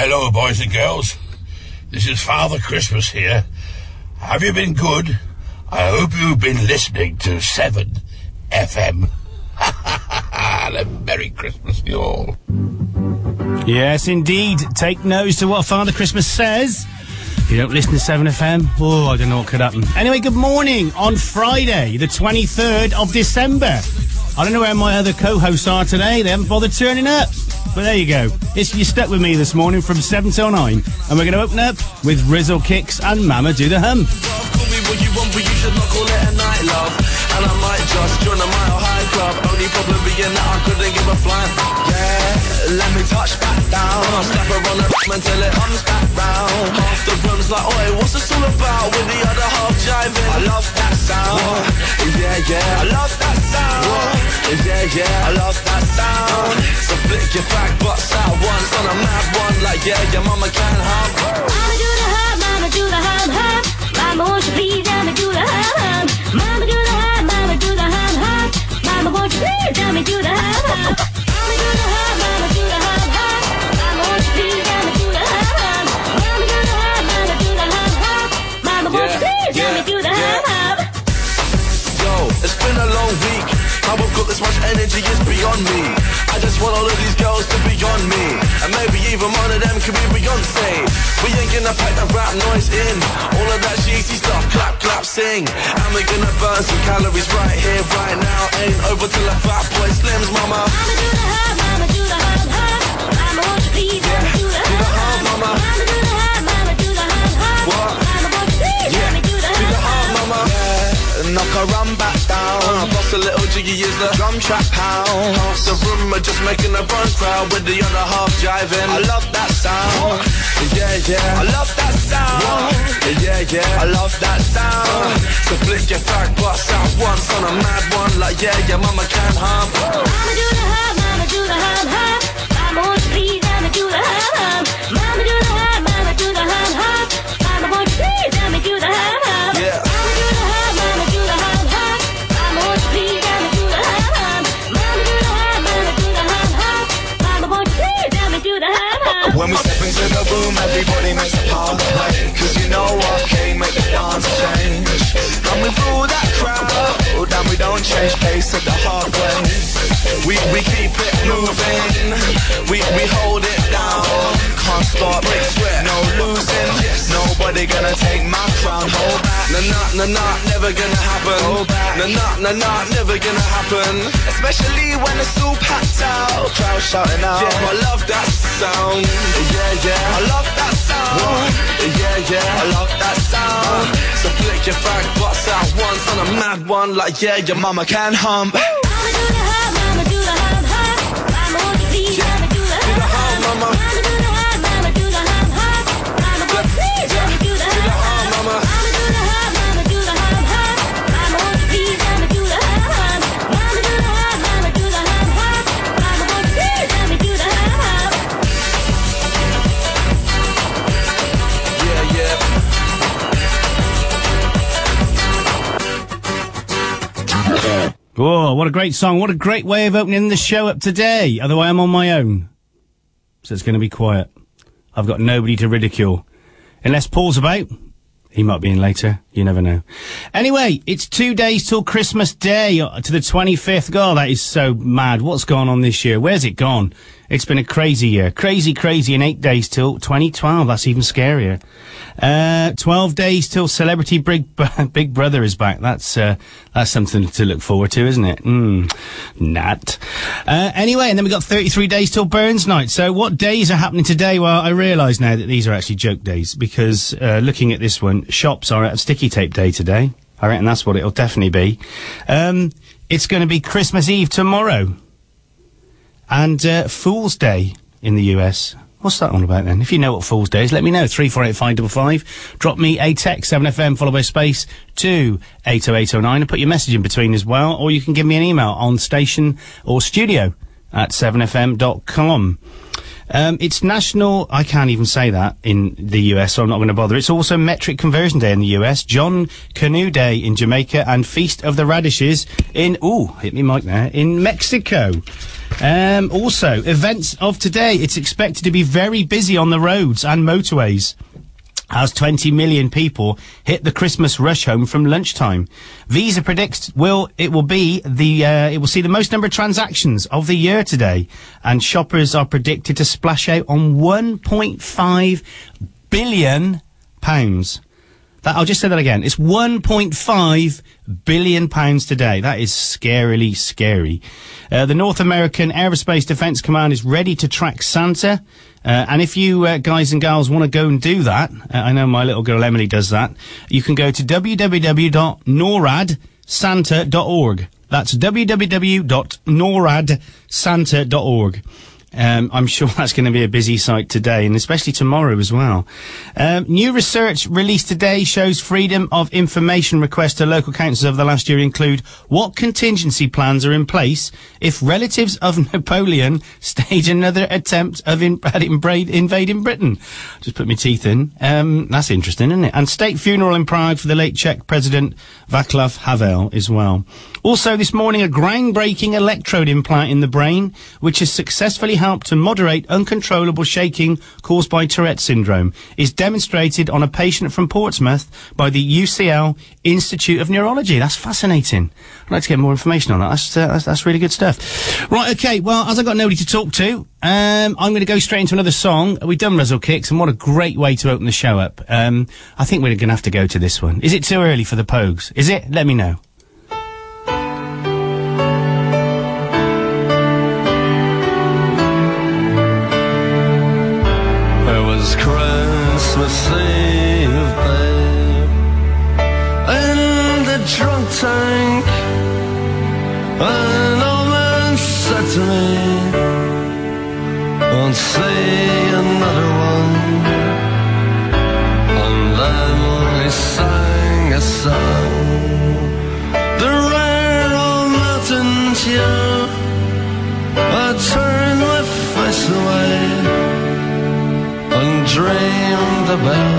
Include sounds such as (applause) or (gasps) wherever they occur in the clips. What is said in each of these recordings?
Hello, boys and girls. This is Father Christmas here. Have you been good? I hope you've been listening to 7 FM. and a Merry Christmas to you all. Yes, indeed. Take notes to what Father Christmas says. If you don't listen to 7FM, oh, I don't know what could happen. Anyway, good morning on Friday, the 23rd of December. I don't know where my other co-hosts are today. They haven't bothered turning up. But there you go. It's you stuck with me this morning from 7 till 9. And we're going to open up with Rizzle Kicks and Mama Do the Hum. Club. Only problem being that I couldn't give a flying. Yeah, let me touch back down. I'll slap her on the rim until it comes back round. Half the room's like, oi, what's this all about? With the other half jiving. I love that sound. Yeah, yeah, I love that sound. Yeah, yeah, I love that sound. So flick your fat butts out once on a mad one. Like, yeah, your mama can hum. Mama do the hum, mama do the hum hum. Mama won't you please me do the hum hum. Please let me do the hum. How I've got this much energy is beyond me. I just want all of these girls to be on me. And maybe even one of them could be Beyonce. We ain't gonna pack the rap noise in. All of that cheesy stuff, clap, clap, sing. And we're gonna burn some calories right here, right now. Ain't over till a fat boy slims, mama. Mama do the hum, mama do the hum hum. Mama won't you please me do the Do the hum hum, hum. mama. Mama do the Yeah, knock her run back down. Ah, boss a little jiggy is the drum track pound. Half the room are just making a run crowd with the other half jiving. I love that sound. Yeah, yeah. I love that sound. Yeah, yeah. I love that sound. So flick your fat butts out once on a mad one. Like, yeah, yeah, mama can hum. Mama do the hum, mama do the hum hum. Mama won't you please let me do the hum hum. Mama do the hum, mama do the hum hum. Mama won't you please let me do the hum hum. Room, everybody makes a play. Cause you know what came make the dance change. And we through that crowd, oh, and we don't change pace at the hard way. We, we keep it moving, we, we hold it. Can't stop, break sweat, no losing. Nobody gonna take my crown, hold back. Nah, nah, nah, nah, never gonna happen. Hold back. Nah, nah, nah, nah, never gonna happen. Especially when it's all packed out. Crowd shouting out. Yeah, I love that sound. Yeah, yeah. I love that sound. Yeah, yeah. I love that sound. So flick your fat butts out once on a mad one. Like, yeah, your mama can hum. Mama do the hum, mama do the hum hum. Mama won't you please let me do the Do hum the hum, hum. mama. Mama do the hum, Oh, what a great song. What a great way of opening the show up today. Although I am on my own. So it's going to be quiet. I've got nobody to ridicule. Unless Paul's about. He might be in later. You never know. Anyway, it's two days till Christmas Day uh, to the 25th. God, that is so mad. What's gone on this year? Where's it gone? It's been a crazy year. Crazy, crazy. In eight days till 2012. That's even scarier. Uh, 12 days till Celebrity Big, (laughs) Big Brother is back. That's, uh, that's something to look forward to, isn't it? Mm, not. Uh, anyway, and then we've got 33 days till Burns Night. So what days are happening today? Well, I realise now that these are actually joke days because, uh, looking at this one, shops are at sticky tape day today. I reckon that's what it'll definitely be. Um, it's going to be Christmas Eve tomorrow. And, uh, Fool's Day in the US. What's that all about then? If you know what Fool's Day is, let me know. 348 Drop me a text, 7FM, followed by space, to 80809 and put your message in between as well. Or you can give me an email on station or studio at 7fm.com. Um, it's National. I can't even say that in the US, so I'm not going to bother. It's also Metric Conversion Day in the US, John Canoe Day in Jamaica, and Feast of the Radishes in ooh, hit me mic there in Mexico. Um, also, events of today. It's expected to be very busy on the roads and motorways as 20 million people hit the Christmas rush home from lunchtime. Visa predicts will it will be the uh, it will see the most number of transactions of the year today, and shoppers are predicted to splash out on 1.5 billion pounds. That, I'll just say that again. It's 1.5 billion pounds today. That is scarily scary. Uh, the North American Aerospace Defense Command is ready to track Santa. Uh, and if you uh, guys and gals want to go and do that, uh, I know my little girl Emily does that. You can go to www.noradsanta.org. That's www.noradsanta.org. Um, I'm sure (laughs) that's going to be a busy site today, and especially tomorrow as well. Um, new research released today shows freedom of information requests to local councils over the last year include what contingency plans are in place if relatives of (laughs) Napoleon stage another attempt of in- invading Britain. Just put my teeth in. Um, that's interesting, isn't it? And state funeral in Prague for the late Czech president Václav Havel as well. Also, this morning, a groundbreaking electrode implant in the brain, which has successfully helped to moderate uncontrollable shaking caused by Tourette syndrome, is demonstrated on a patient from Portsmouth by the UCL Institute of Neurology. That's fascinating. I'd like to get more information on that. That's, uh, that's, that's really good stuff. Right, okay, well, as I've got nobody to talk to, um, I'm going to go straight into another song. We've done Rizzle Kicks, and what a great way to open the show up. Um, I think we're going to have to go to this one. Is it too early for the Pogues? Is it? Let me know. It dreamed about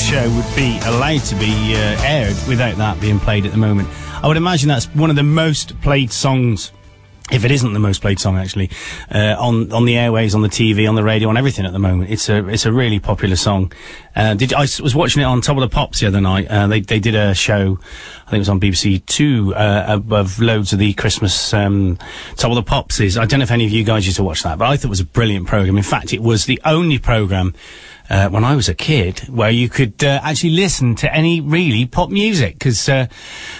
show would be allowed to be uh, aired without that being played at the moment. I would imagine that's one of the most played songs. If it isn't the most played song, actually, uh, on on the airways, on the TV, on the radio, on everything at the moment, it's a it's a really popular song. Uh, did I was watching it on Top of the Pops the other night? Uh, they they did a show, I think it was on BBC Two, uh, of, loads of the Christmas um, Top of the Pops. Is I don't know if any of you guys used to watch that, but I thought it was a brilliant program. In fact, it was the only program uh, when I was a kid where you could uh, actually listen to any really pop music because uh,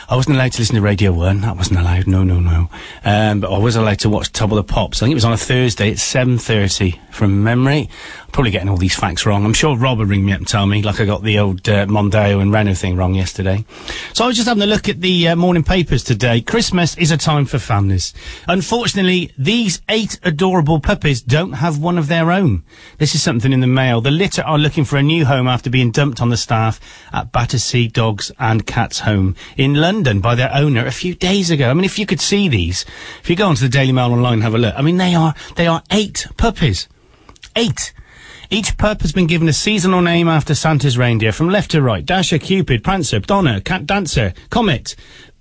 I wasn't allowed to listen to Radio One. That wasn't allowed. No, no, no. Um, but I was allowed to watch Top of the Pops. I think it was on a Thursday at seven thirty from memory. Probably getting all these facts wrong. I'm sure Rob will ring me up and tell me, like I got the old uh, Mondeo and Renault thing wrong yesterday. So I was just having a look at the uh, morning papers today. Christmas is a time for families. Unfortunately, these eight adorable puppies don't have one of their own. This is something in the mail. The litter are looking for a new home after being dumped on the staff at Battersea Dogs and Cats Home in London by their owner a few days ago. I mean, if you could see these, if you go onto the Daily Mail online and have a look, I mean, they are, they are eight puppies. Eight. Each pup has been given a seasonal name after Santa's reindeer, from left to right. Dasher, Cupid, Prancer, Donner, Cat Dancer, Comet,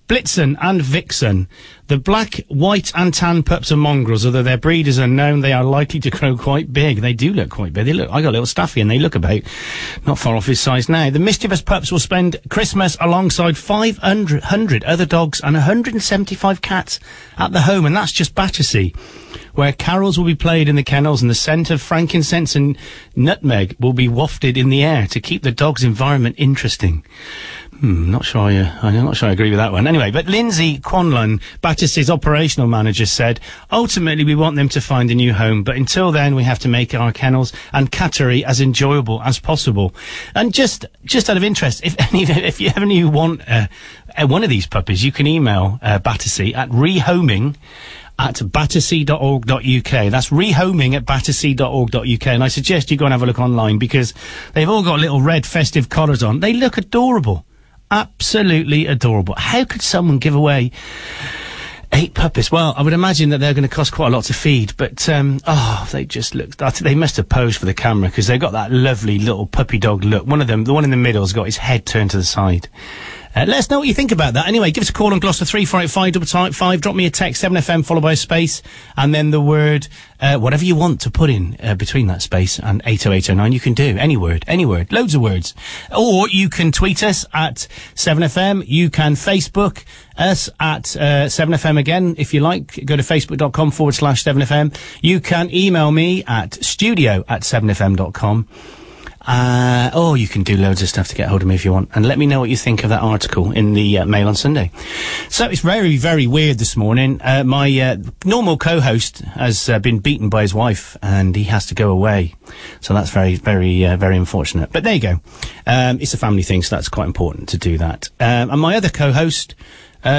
Blitzen and Vixen. The black, white and tan pups are mongrels, although their breed is unknown, they are likely to grow quite big. They do look quite big. They look, I got a little stuffy and they look about not far off his size now. The mischievous pups will spend Christmas alongside 500 other dogs and 175 cats at the home, and that's just Battersea where carols will be played in the kennels and the scent of frankincense and nutmeg will be wafted in the air to keep the dog's environment interesting. Hmm, not sure I, uh, I'm not sure I agree with that one. Anyway, but Lindsay Quanlon, Battersea's operational manager, said, ultimately we want them to find a new home, but until then we have to make our kennels and cattery as enjoyable as possible. And just, just out of interest, if (laughs) any, if you ever you want, uh, uh, one of these puppies, you can email, uh, Battersea at rehoming at battersea.org.uk. That's rehoming at battersea.org.uk. And I suggest you go and have a look online because they've all got little red festive collars on. They look adorable. Absolutely adorable. How could someone give away eight puppies? Well, I would imagine that they're going to cost quite a lot to feed, but, um, oh, they just look. They must have posed for the camera because they've got that lovely little puppy dog look. One of them, the one in the middle's got his head turned to the side. Uh, let us know what you think about that. Anyway, give us a call on Gloucester 3485 double type 5. Drop me a text, 7FM followed by a space, and then the word, uh, whatever you want to put in uh, between that space and 80809. You can do any word, any word, loads of words. Or you can tweet us at 7FM. You can Facebook us at uh, 7FM again, if you like. Go to facebook.com forward slash 7FM. You can email me at studio at 7FM.com. Uh, or you can do loads of stuff to get hold of me if you want. And let me know what you think of that article in the uh, Mail on Sunday. So it's very, very weird this morning. Uh, my uh, normal co-host has uh, been beaten by his wife and he has to go away. So that's very, very, uh, very unfortunate. But there you go. Um, it's a family thing, so that's quite important to do that. Um, and my other co-host,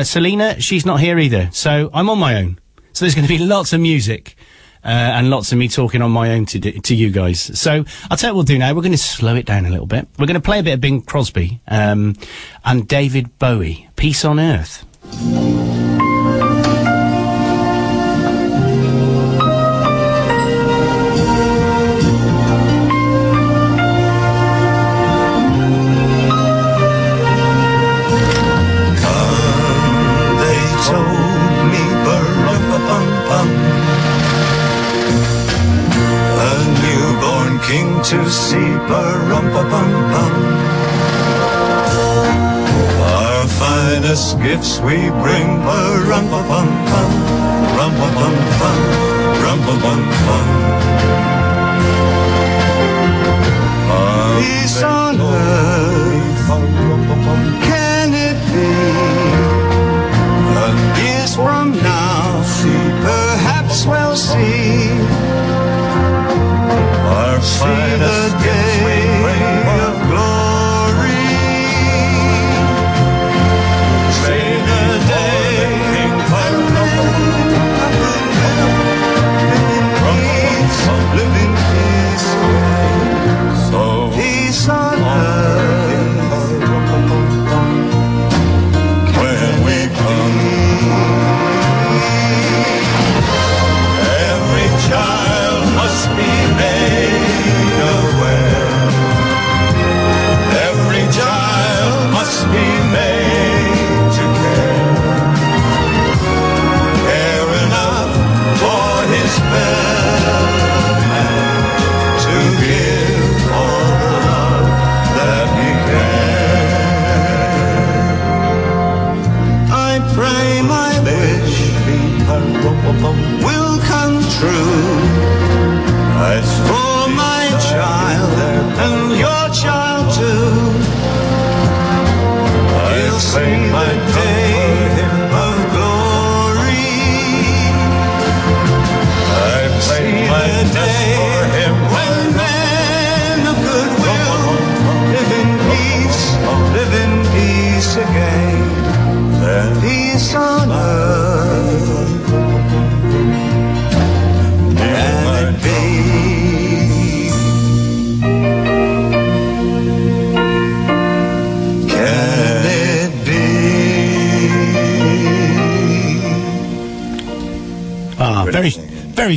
Selena, she's not here either. So I'm on my own. So there's going to be (laughs) lots of music. Uh, and lots of me talking on my own to to you guys. So I'll tell you what we'll do now. We're going to slow it down a little bit. We're going to play a bit of Bing Crosby um, and David Bowie. Peace on Earth. We bring Ba-rum-pa-bum-bum,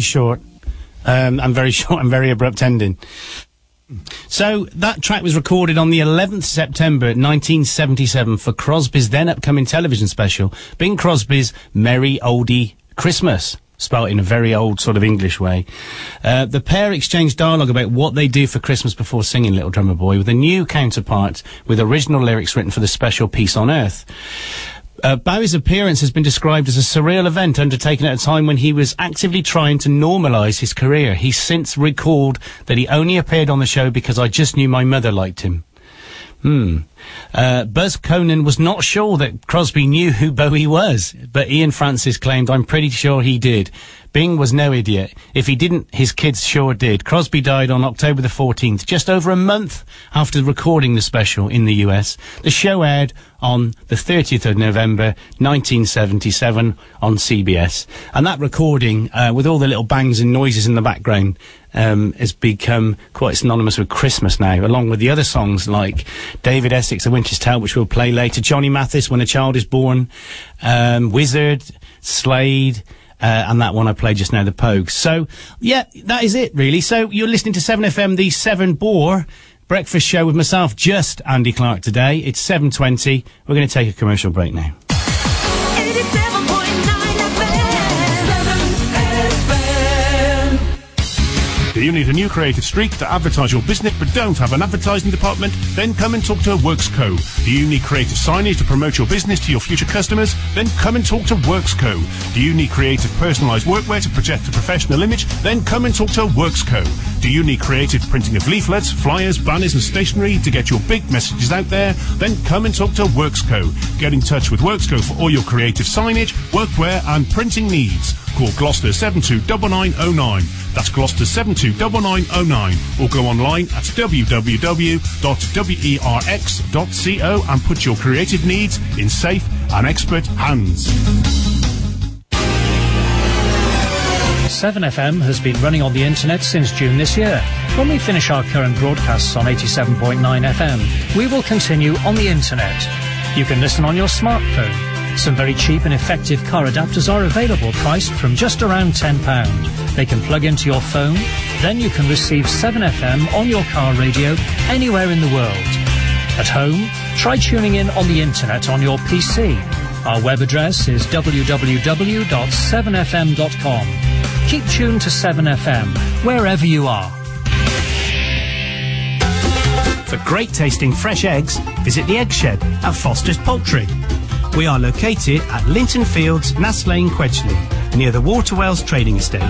short, um, and very (laughs) short and very abrupt ending. So that track was recorded on the 11th September 1977 for Crosby's then upcoming television special, Bing Crosby's Merrie Olde Christmas. Spelt in a very old sort of English way. Uh, the pair exchanged dialogue about what they do for Christmas before singing Little Drummer Boy with a new counterpart with original lyrics written for the special Peace on Earth. Uh, Bowie's appearance has been described as a surreal event undertaken at a time when he was actively trying to normalise his career. He's since recalled that he only appeared on the show because I just knew my mother liked him. Hmm. Uh, Buz Kohan was not sure that Crosby knew who Bowie was, but Ian Francis claimed, I'm pretty sure he did. Bing was no idiot. If he didn't, his kids sure did. Crosby died on October the 14th, just over a month after recording the special in the US. The show aired on the 30th of November 1977 on CBS. And that recording, uh, with all the little bangs and noises in the background, um, has become quite synonymous with Christmas now, along with the other songs like David Essex, A Winter's Tale, which we'll play later, Johnny Mathis, When a Child is Born, um, Wizzard, Slade, uh, and that one I played just now, the Pogues. So, yeah, that is it, really. So, you're listening to 7FM, the 7 Bore breakfast show with myself, just Andy Clark today. It's 7.20. We're going to take a commercial break now. You need a new creative streak to advertise your business but don't have an advertising department? Then come and talk to Worksco. Do you need creative signage to promote your business to your future customers? Then come and talk to Worksco. Do you need creative personalised workwear to project a professional image? Then come and talk to Worksco. Do you need creative printing of leaflets, flyers, banners and stationery to get your big messages out there? Then come and talk to Worksco. Get in touch with Worksco for all your creative signage, workwear and printing needs. Call Gloucester 729909. That's Gloucester 729909. Or go online at www.werx.co and put your creative needs in safe and expert hands. 7FM has been running on the internet since June this year. When we finish our current broadcasts on 87.9 FM, we will continue on the internet. You can listen on your smartphone. Some very cheap and effective car adapters are available, priced from just around £10. They can plug into your phone, then you can receive 7FM on your car radio anywhere in the world. At home, try tuning in on the internet on your PC. Our web address is www.7fm.com. Keep tuned to 7FM wherever you are. For great tasting fresh eggs, visit the Egg Shed at Foster's Poultry. We are located at Linton Fields, Naas Lane, Quedgeley, near the Waterwells Trading Estate,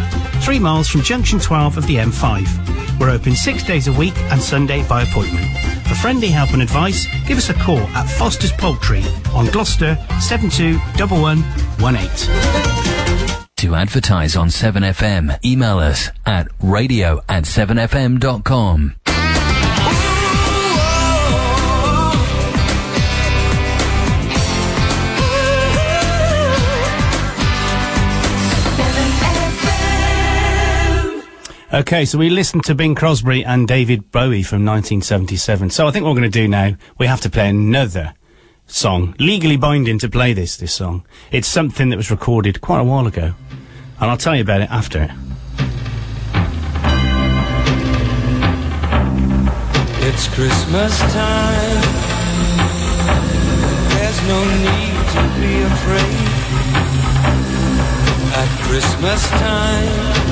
three miles from Junction 12 of the M5. We're open six days a week and Sunday by appointment. For friendly help and advice, give us a call at Foster's Poultry on Gloucester 721118. To advertise on 7FM, email us at radio at 7fm.com. Okay, so we listened to Bing Crosby and David Bowie from 1977. So I think what we're going to do now, we have to play another song. Legally binding to play this, this song. It's something that was recorded quite a while ago. And I'll tell you about it after. It's Christmas time. There's no need to be afraid. At Christmas time,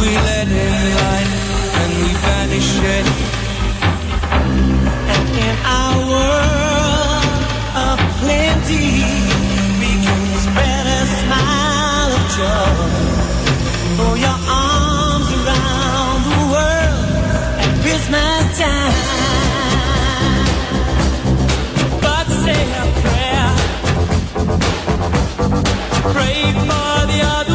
we let in light and we banish it. And in our world of plenty, we can spread a smile of joy. Throw your arms around the world at Christmas time. But say a prayer. Pray for the other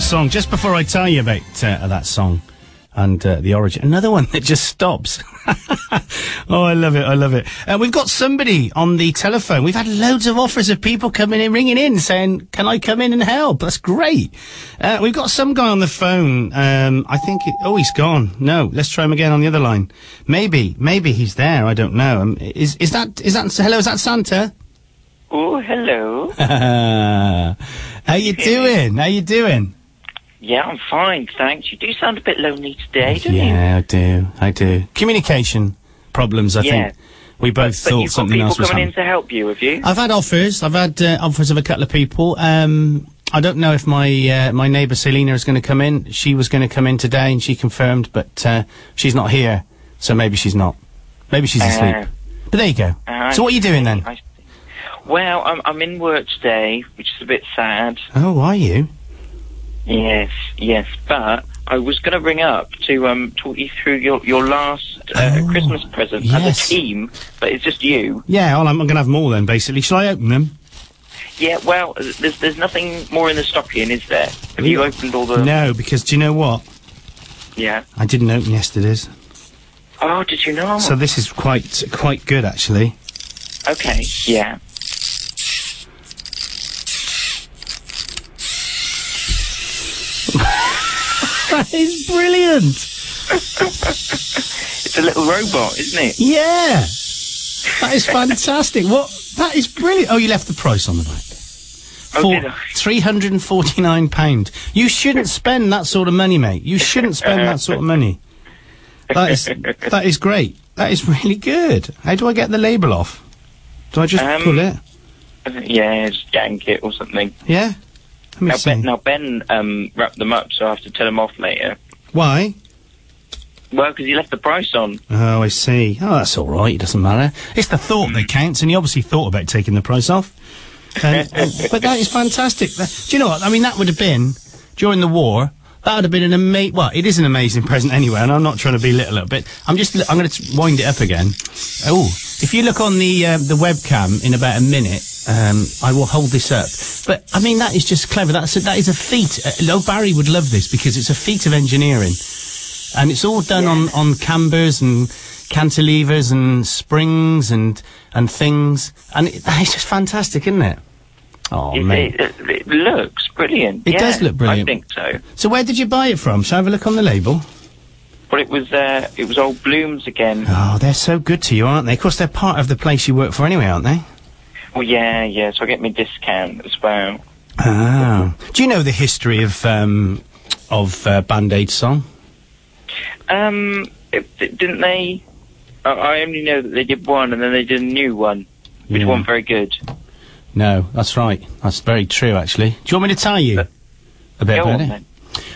Great song. Just before I tell you about uh, that song and uh, the origin, another (laughs) one that just stops. (laughs) oh, I love it. I love it. Uh, we've got somebody on the telephone. We've had loads of offers of people coming in, ringing in, saying, "Can I come in and help?" That's great. Uh, we've got some guy on the phone. Um, I think. It, oh, he's gone. No, let's try him again on the other line. Maybe, maybe he's there. I don't know. Um, is is that is that hello? Is that Santa? Oh, hello. (laughs) How you doing? How you doing? Yeah, I'm fine, thanks. You do sound a bit lonely today, don't you? Yeah, I do. I do. Communication problems, I Yeah. think. We both But thought something people else was coming in to help you, have you? I've had offers. I've had uh, offers of a couple of people. Um, I don't know if my uh, my neighbour Selina is going to come in. She was going to come in today, and she confirmed, but uh, she's not here, so maybe she's not. Maybe she's asleep. But there you go. I so what are you doing then? Well, I'm, I'm in work today, which is a bit sad. Oh, are you? Yes, yes, but I was going to ring up to um, talk you through your your last uh, Christmas present Oh, yes. as a team, but it's just you. Yeah, well, I'm, I'm going to have them all then. Basically, shall I open them? Yeah, well, there's there's nothing more in the stocking, is there? Have you opened all the? No, because do you know what? Yeah. I didn't open yesterday's, Oh, did you know? so this is quite quite good actually. Okay. Yeah. That is brilliant. It's a little robot, isn't it? Yeah. That is fantastic. What? That is brilliant. Oh, you left the price on the back. Oh, three hundred and forty nine pound. You shouldn't spend that sort of money, mate. You shouldn't spend that sort of money. That is (laughs) that is great. That is really good. How do I get the label off? Do I just Um, pull it? Yeah, just yank it or something. Yeah. Now see. Ben, now Ben um, wrapped them up, so I have to tell him off later. Why? Well, because he left the price on. Oh, I see. Oh, that's all right. It doesn't matter. It's the thought that counts, and he obviously thought about taking the price off. And- and- (laughs) but that is fantastic. That- do you know what? I mean, that would have been during the war. That would have been an amazing. Well, it is an amazing present anyway, and I'm not trying to belittle it, but I'm just. I'm going to wind it up again. Oh, if you look on the uh, the webcam in about a minute, um, I will hold this up. But I mean, that is just clever. That's a, that is a feat. Uh, oh, Barry would love this because it's a feat of engineering and it's all done on on cambers and cantilevers and springs and and things, and it, it's just fantastic, isn't it? Oh It, it, it, it looks brilliant. It yeah, does look brilliant. I think so. So where did you buy it from? Shall I have a look on the label? Well, it was uh, it was old blooms again. Oh, they're so good to you, aren't they? Of course, they're part of the place you work for anyway, aren't they? Well, yeah, yeah. So I get my discount as well. Ah. Do you know the history of um, of uh, Band Aid song? Um, it, didn't they? I, I only know that they did one, and then they did a new one, which Yeah. wasn't very good. No, that's right. That's very true, actually. Do you want me to tell you a bit about on, it? then.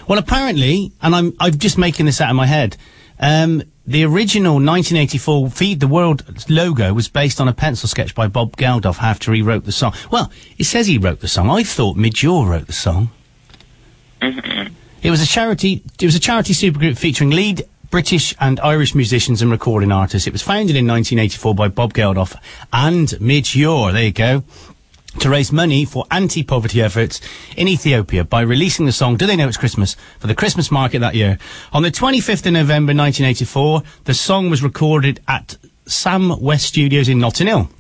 Well, apparently, and I'm I'm just making this out of my head. Um, the original 1984 Feed the World logo was based on a pencil sketch by Bob Geldof after he wrote the song. Well, it says he wrote the song. I thought Midge Ure wrote the song. Mm-hmm. It was a charity. It was a charity supergroup featuring lead British and Irish musicians and recording artists. It was founded in 1984 by Bob Geldof and Midge Ure. There you go. To raise money for anti-poverty efforts in Ethiopia by releasing the song "Do They Know It's Christmas" for the Christmas market that year. On the 25th of November 1984, the song was recorded at Sarm West Studios in Notting Hill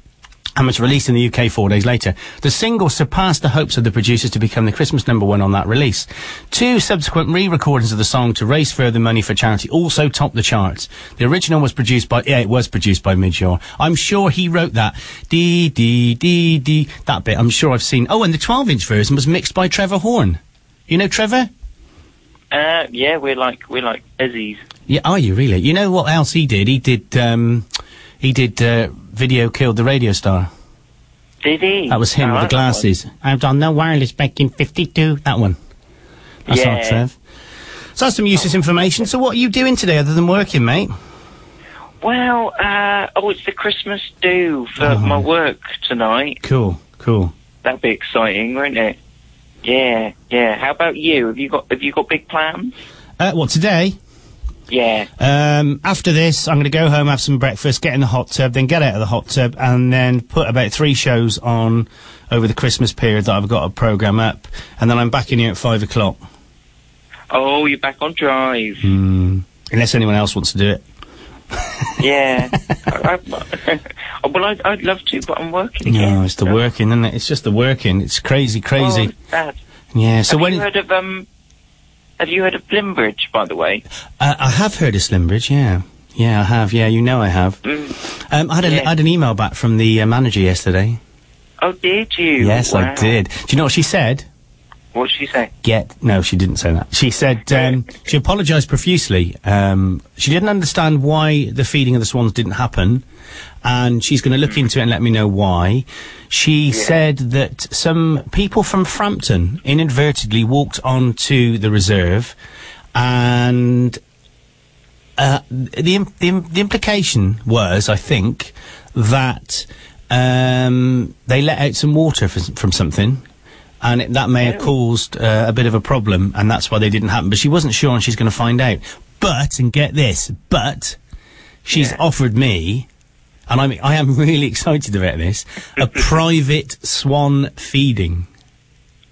and was released in the UK four days later. The single surpassed the hopes of the producers to become the Christmas number one on that release. Two subsequent re-recordings of the song to raise further money for charity also topped the charts. The original was produced by, yeah, it was produced by Midge Ure. I'm sure he wrote that. Dee, dee, dee, dee, that bit I'm sure I've seen. Oh, and the 12 inch version was mixed by Trevor Horn. You know Trevor? Uh, yeah, we're like we're like Ezzies. Yeah, are you really? You know what else he did? He did, um, he did, uh, Video Killed the Radio Star. Did he? That was him Oh, with the glasses. I've done no wireless back in 52. That one. That's Yeah. not Trev. So that's some useless information. So what are you doing today other than working, mate? Well, uh, oh, it's the Christmas do for Uh-huh. my work tonight. Cool, cool. That'd be exciting, wouldn't it? Yeah, yeah. How about you? Have you got Have you got big plans? Uh, what, today? Yeah. Um, after this, I'm going to go home, have some breakfast, get in the hot tub, then get out of the hot tub, and then put about three shows on over the Christmas period that I've got a program up, and then I'm back in here at five o'clock. Oh, you're back on drive. Hmm. Unless anyone else wants to do it. Yeah. (laughs) I, I, (laughs) well, I'd, I'd love to, but I'm working again. No, it's the working, isn't it? It's just the working. It's crazy, crazy. Oh, it's sad. yeah. So have when you heard of um? Have you heard of Slimbridge, by the way? Uh, I have heard of Slimbridge, yeah. Yeah, I have. Yeah, you know I have. Mm. Um, I had, a, Yeah. I had an email back from the uh, manager yesterday. Oh, did you? yes, I did. Do you know what she said? What did she say? Get no, she didn't say that. She said um, she apologised profusely. Um, she didn't understand why the feeding of the swans didn't happen, and she's going to look into it and let me know why. She said that some people from Frampton inadvertently walked onto the reserve, and uh, the, the the implication was, I think, that um, they let out some water from something, and it, that may have caused uh, a bit of a problem, and that's why they didn't happen. But she wasn't sure, and she's going to find out. But and get this, but she's offered me, and I'm I am (laughs) really excited about this, a (laughs) private swan feeding.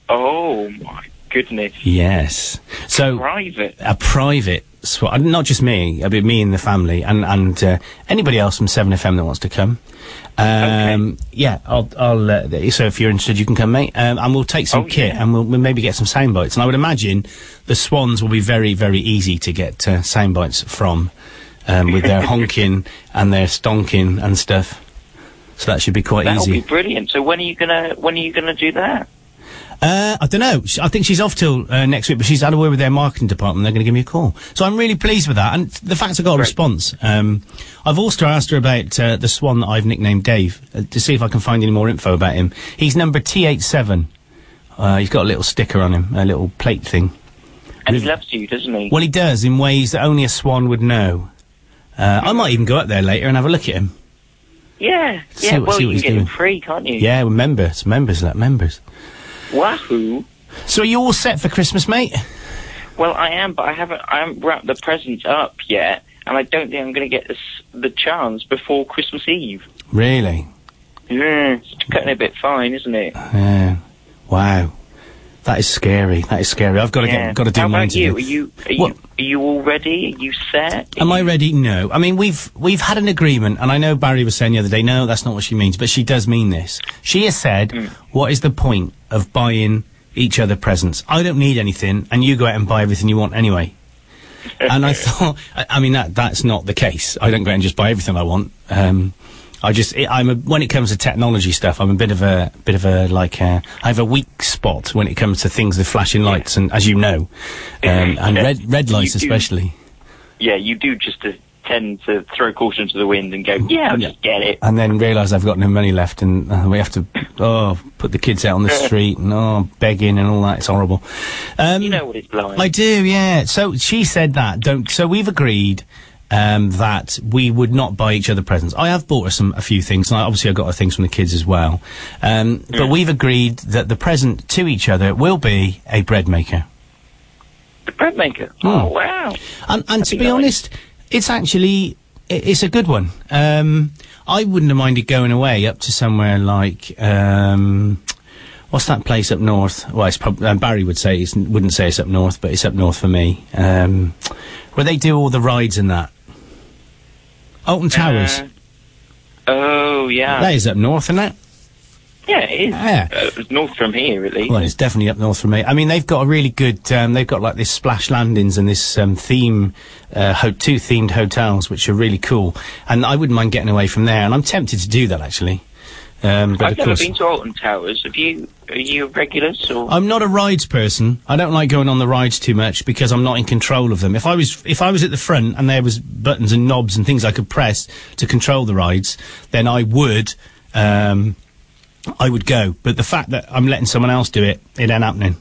Oh my goodness. Yes. So Private. a private swan, not just me, it'll be me and the family, and and uh, anybody else from Seven FM that wants to come. Um, Yeah, I'll. I'll uh, so if you're interested, you can come, mate. Um, and we'll take some kit, and we'll, we'll maybe get some sound bites. And I would imagine the swans will be very, very easy to get uh, sound bites from, um, with their (laughs) honking and their stonking and stuff. So that should be quite easy. That'll be brilliant. So when are you gonna when are you gonna do that? Uh, I don't know. I think she's off till uh, next week, but she's had a word with their marketing department. They're going to give me a call. So I'm really pleased with that. And the fact I got a response. Um, I've also asked her about uh, the swan that I've nicknamed Dave uh, to see if I can find any more info about him. He's number T87. Uh, he's got a little sticker on him, a little plate thing. And he loves you, doesn't he? Well, he does in ways that only a swan would know. Uh, I might even go up there later and have a look at him. yeah, See yeah. what- well, see you what can he's get him free, can't you? Yeah, with members, members, like members. Wahoo! So are you all set for Christmas, mate? Well, I am, but I haven't I haven't wrapped the presents up yet, and I don't think I'm going to get this, the chance before Christmas Eve. Really? Yeah, it's cutting a bit fine, isn't it? Yeah. Wow. That is scary. That is scary. I've got to yeah. get, got to do How mine about you? Are you are you are you all ready? Are you set? Am I ready? No. I mean, we've we've had an agreement, and I know Barry was saying the other day, no, that's not what she means, but she does mean this. She has said, Hmm. "What is the point of buying each other presents? I don't need anything, and you go out and buy everything you want anyway." and I (laughs) thought, I, I mean, that that's not the case. I don't go out and just buy everything I want. Um, I just, I, I'm a, when it comes to technology stuff, I'm a bit of a bit of a like, uh, I have a weak spot when it comes to things with flashing lights, and as you know, um, and red red lights You do. especially. Yeah, you do just tend to throw caution to the wind and go, yeah, I'll just get it. and then realise I've got no money left, and uh, we have to oh put the kids out on the street and oh begging and all that. It's horrible. Um, you know what it's like. I do, yeah. So she said that. Don't. So we've agreed. Um, that we would not buy each other presents. I have bought her some a few things, and I, obviously I got her things from the kids as well. Um, But we've agreed that the present to each other will be a bread maker. The bread maker. Hmm. Oh wow! And, and to be honest, it's actually it's a good one. Um, I wouldn't have minded going away up to somewhere like um, what's that place up north? Well, it's prob- uh, Barry would say it's, wouldn't say it's up north, but it's up north for me. Um, where they do all the rides and that. Alton Towers. Uh, oh yeah. that is up north, isn't it? Yeah, it is. Yeah. Uh, it's north from here, at least. Well, it's definitely up north from me. I mean, they've got a really good. Um, they've got like this splash landings and this um, theme, uh, ho- two themed hotels, which are really cool. And I wouldn't mind getting away from there. And I'm tempted to do that actually. Um, but I've never course, been to Alton Towers. Have you? Are you regulars or? I'm not a rides person. I don't like going on the rides too much because I'm not in control of them. If I was, if I was at the front and there was buttons and knobs and things I could press to control the rides, then I would. Um, I would go. But the fact that I'm letting someone else do it, it ain't happening.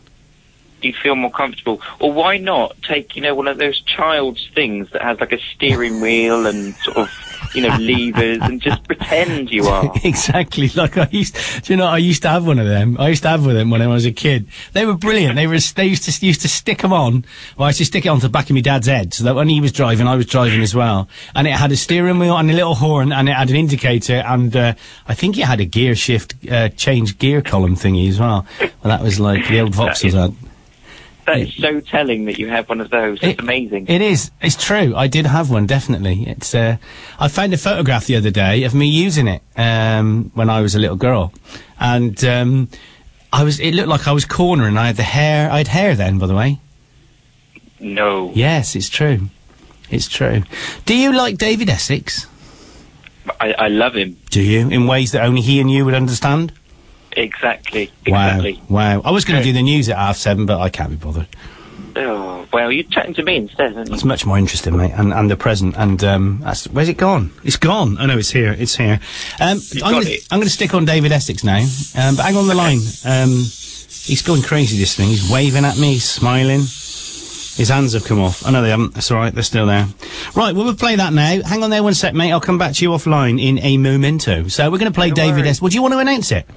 you feel more comfortable. Or why not take, you know, one of those child's things that has like a steering wheel and sort of, you know, levers and just pretend you are. (laughs) exactly. Like I used, do you know, I used to have one of them. I used to have one of them when I was a kid. They were brilliant. They were, they used to, used to stick them on. Well, I used to stick it onto the back of my dad's head so that when he was driving, I was driving as well. And it had a steering wheel and a little horn and it had an indicator and, uh, I think it had a gear shift, uh, change gear column thingy as well. Well, that was like the old Vauxhalls had. That is so telling that you have one of those. It's amazing. It is. It's true. I did have one, definitely. It's. Uh, I found a photograph the other day of me using it um, when I was a little girl, and um, I was. It looked like I was cornering. I had the hair. I had hair then, by the way. No. Yes, it's true. It's true. Do you like David Essex? I, I love him. Do you? In ways that only he and you would understand? Exactly. Wow, Exactly. wow. I was going to do the news at half seven, but I can't be bothered. Oh, well, you're chatting to me instead, aren't you? It's much more interesting, mate, and, and the present. And um, that's, where's it gone? It's gone. Oh no, it's here. It's here. Um, I'm gonna, it. I'm going to stick on David Essex now. Um, but hang on the line. Um, he's going crazy. This thing. He's waving at me, smiling. His hands have come off. Oh know they haven't. That's all right. They're still there. Right, well, we'll play that now. Hang on there one sec, mate. I'll come back to you offline in a momento. So we're going to play David. Essex. Well, do you want to announce it?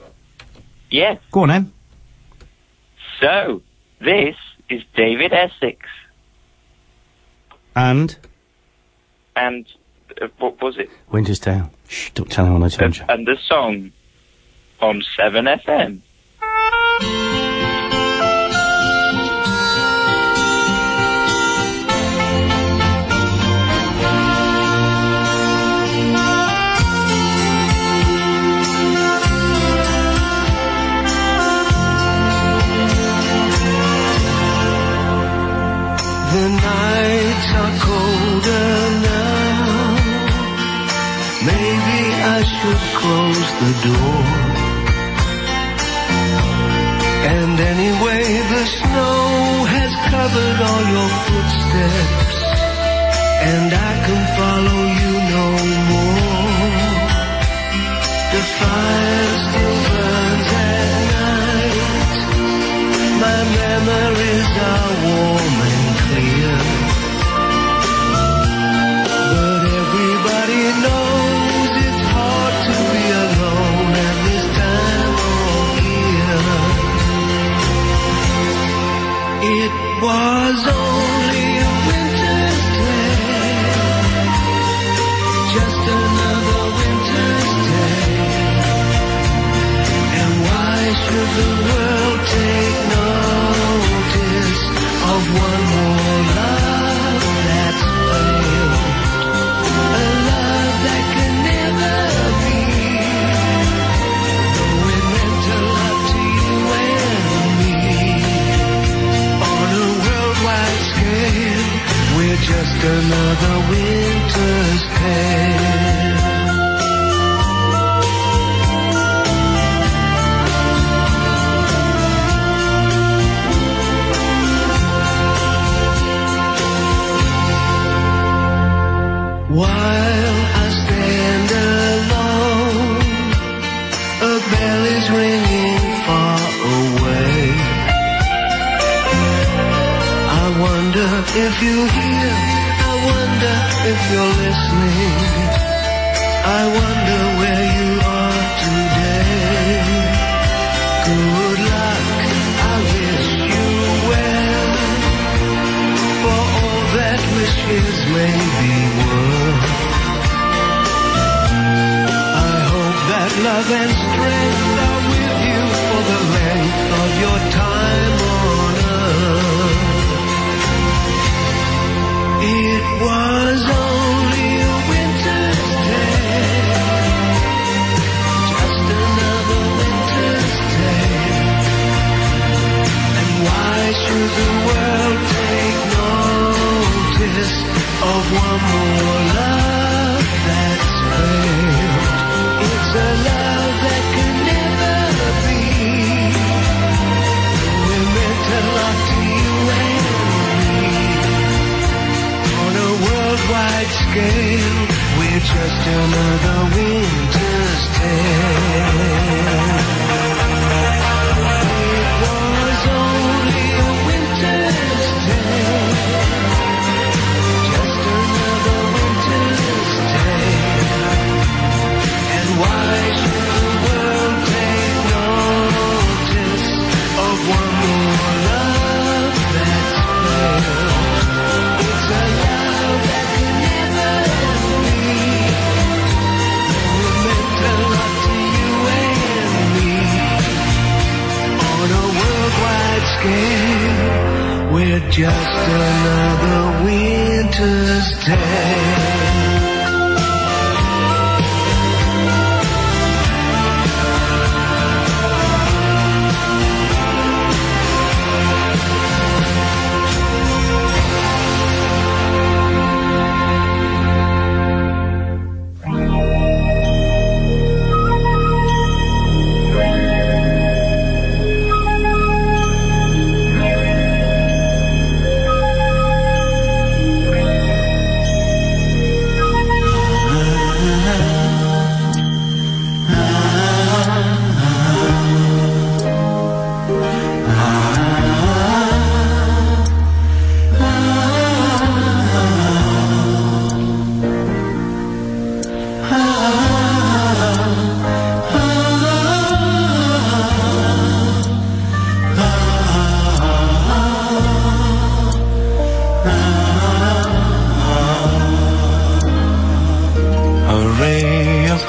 Yes. Go on, then. So, this is David Essex. And And, uh, what was it? Winter's Tale. Shh, don't tell anyone I told you. And the song on 7FM. And anyway, the snow has covered all your footsteps. And I can follow you no more. The fire still burns at night. My memories are warm was only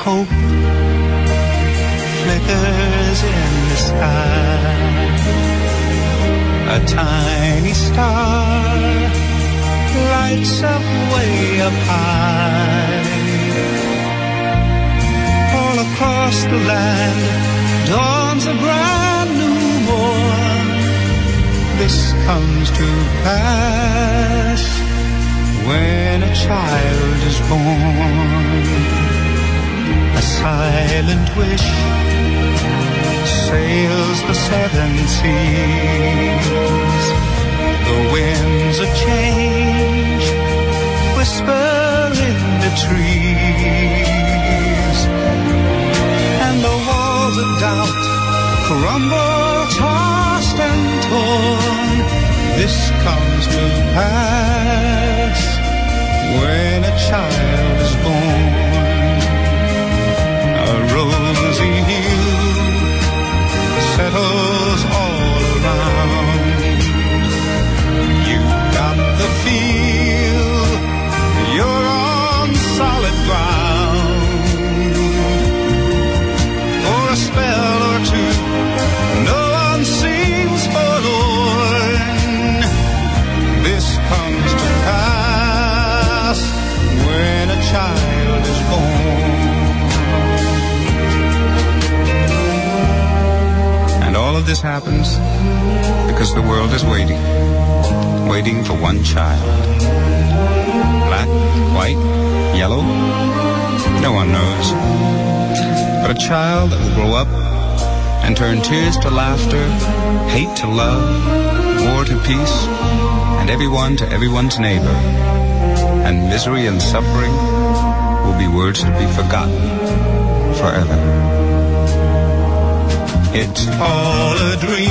hope flickers in the sky. A tiny star lights up way up high. All across the land dawns a brand new morn. This comes to pass when a child is born. A silent wish sails the seven seas. The winds of change whisper in the trees. And the walls of doubt crumble, tossed and torn. This comes to pass when a child is born. Rosy hue settles all around. You've got the feel, you're on solid ground. For a spell or two, no one seems forlorn. This comes to pass when a child is born. This happens because the world is waiting, waiting for one child. Black, white, yellow, no one knows. But a child that will grow up and turn tears to laughter, hate to love, war to peace, and everyone to everyone's neighbor. And misery and suffering will be words to be forgotten forever. It's all a dream,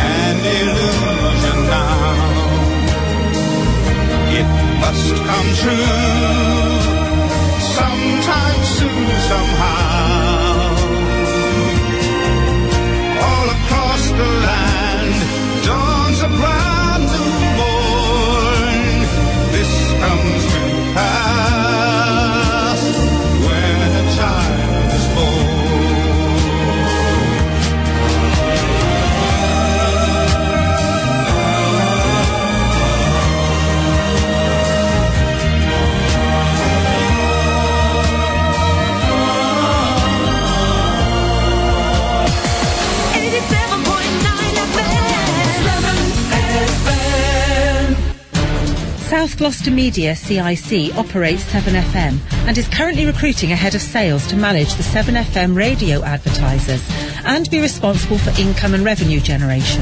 an illusion now. It must come true sometime soon, somehow. All across the land South Gloucester Media CIC operates 7FM and is currently recruiting a head of sales to manage the 7FM radio advertisers and be responsible for income and revenue generation.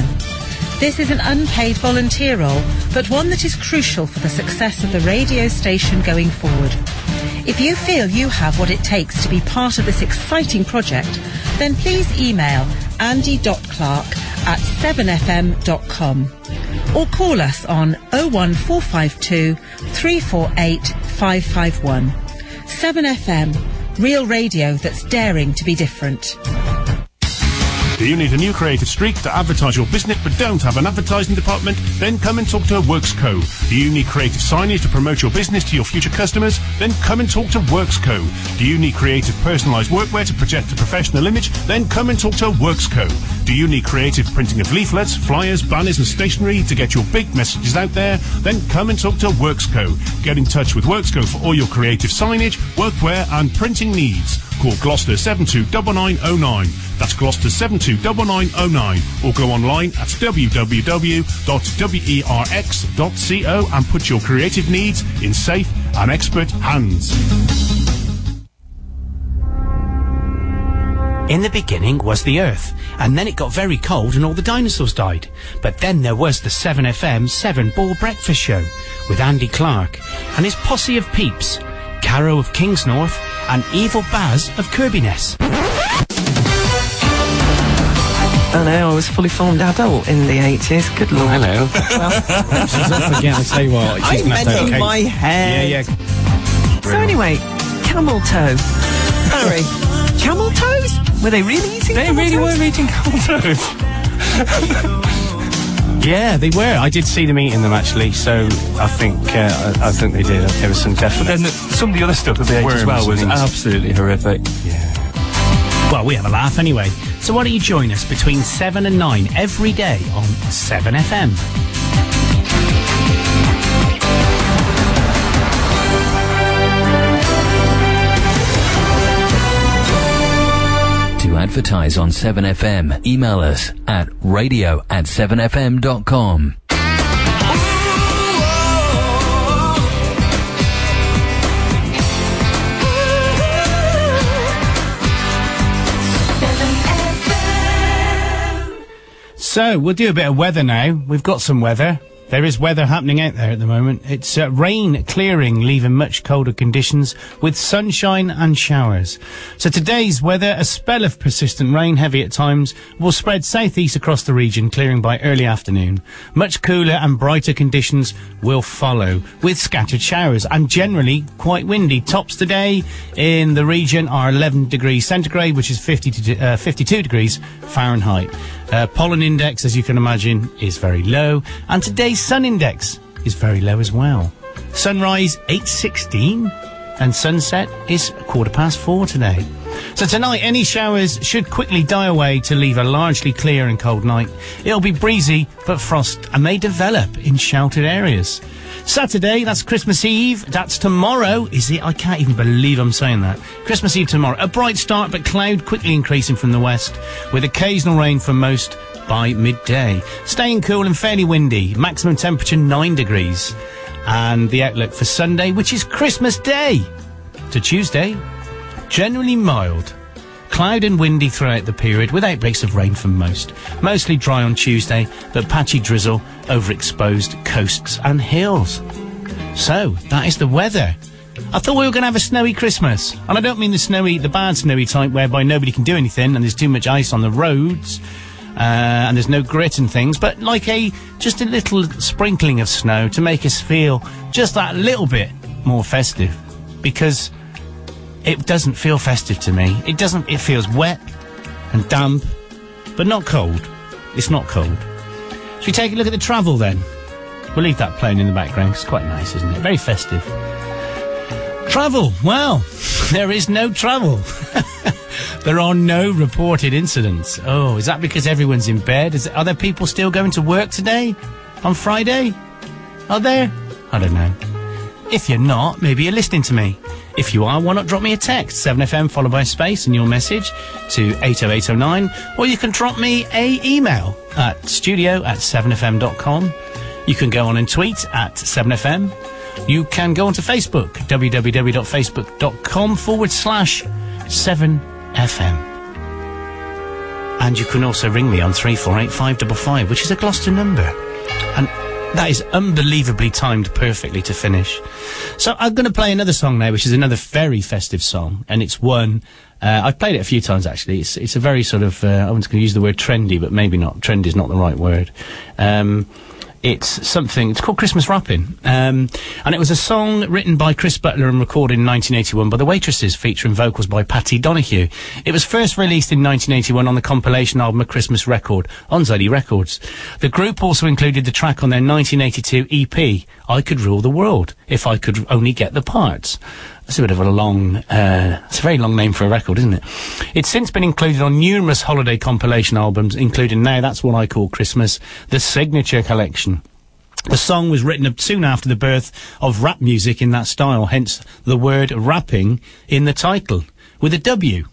This is an unpaid volunteer role, but one that is crucial for the success of the radio station going forward. If you feel you have what it takes to be part of this exciting project, then please email andy.clark at 7fm.com or call us on 01452 348 551. 7FM, real radio that's daring to be different. Do you need a new creative streak to advertise your business but don't have an advertising department? Then come and talk to Werx Co. Do you need creative signage to promote your business to your future customers? Then come and talk to Werx Co. Do you need creative personalised workwear to project a professional image? Then come and talk to Werx Co. Do you need creative printing of leaflets, flyers, banners and stationery to get your big messages out there? Then come and talk to Werx Co. Get in touch with Werx Co for all your creative signage, workwear and printing needs. Call Gloucester 729909. That's Gloucester 729909. Or go online at www.werx.co and put your creative needs in safe and expert hands. In the beginning was the Earth, and then it got very cold and all the dinosaurs died. But then there was the 7FM 7 Ball Breakfast Show with Andy Clark and his posse of peeps, Caro of Kingsnorth and Evil Baz of Kirbyness. I know, I was a fully formed adult in the 80s. Good lord. hello. Well, She's not forgetting, I tell you what. I she's gonna have to meant in okay. my head. Yeah, yeah. So anyway, camel toe. Harry, camel toes? Were they really eating They camel really toes? were eating camel toes. (laughs) Yeah, they were. I did see them eating them actually, so I think uh, I, I think they did. There was some But then the, some of the other stuff that they ate as well was absolutely horrific. Yeah. Well, we have a laugh anyway. So why don't you join us between 7 and 9 every day on 7FM? Advertise on 7FM, email us at radio at 7fm.com. So we'll do a bit of weather now. We've got some weather. There is weather happening out there at the moment. It's uh, rain clearing, leaving much colder conditions with sunshine and showers. So today's weather, a spell of persistent rain, heavy at times, will spread southeast across the region, clearing by early afternoon. Much cooler and brighter conditions will follow, with scattered showers and generally quite windy. Tops today in the region are 11 degrees centigrade, which is 50 to, uh, 52 degrees Fahrenheit. Uh, pollen index, as you can imagine, is very low, and today's sun index is very low as well. Sunrise 8:16, and sunset is quarter past four today. So tonight, any showers should quickly die away to leave a largely clear and cold night. It'll be breezy, but frost may develop in sheltered areas. Saturday, that's Christmas Eve. That's tomorrow, is it? I can't even believe I'm saying that. Christmas Eve tomorrow. A bright start, but cloud quickly increasing from the west, with occasional rain for most by midday. Staying cool and fairly windy. Maximum temperature 9 degrees. And the outlook for Sunday, which is Christmas Day, to Tuesday, generally mild. Cloud and windy throughout the period, with outbreaks of rain for most. Mostly dry on Tuesday, but patchy drizzle over exposed coasts and hills. So, that is the weather. I thought we were going to have a snowy Christmas. And I don't mean the snowy, the bad snowy type whereby nobody can do anything and there's too much ice on the roads. Uh, and there's no grit and things, but like a, just a little sprinkling of snow to make us feel just that little bit more festive. Because it doesn't feel festive to me. It doesn't, it feels wet and damp, but not cold. It's not cold. Should we take a look at the travel then? We'll leave that playing in the background. It's quite nice, isn't it? Very festive. Travel. Well, (laughs) there is no travel. (laughs) there are no reported incidents. Oh, is that because everyone's in bed? Is, are there people still going to work today? On Friday? Are there? I don't know. If you're not, maybe you're listening to me. If you are, why not drop me a text, 7FM followed by space and your message to 80809, or you can drop me a email at studio at 7fm.com. You can go on and tweet at 7fm. You can go onto Facebook, www.facebook.com forward slash 7fm. And you can also ring me on 348555, which is a Gloucester number. And that is unbelievably timed perfectly to finish. So I'm going to play another song now, which is another very festive song, and it's one. Uh, I've played it a few times actually. It's it's a very sort of uh, I was going to use the word trendy, but maybe not. Trend is not the right word. Um, it's something. It's called Christmas Wrapping, um, and it was a song written by Chris Butler and recorded in 1981 by the Waitresses, featuring vocals by Patty Donahue. It was first released in 1981 on the compilation album A Christmas Record on Zodie Records. The group also included the track on their 1982 EP, "I Could Rule the World If I Could Only Get the Parts." That's a bit of a long, uh, it's a very long name for a record, isn't it? It's since been included on numerous holiday compilation albums, including now That's What I Call Christmas, the Signature Collection. The song was written soon after the birth of rap music in that style, hence the word wrapping in the title, with a W.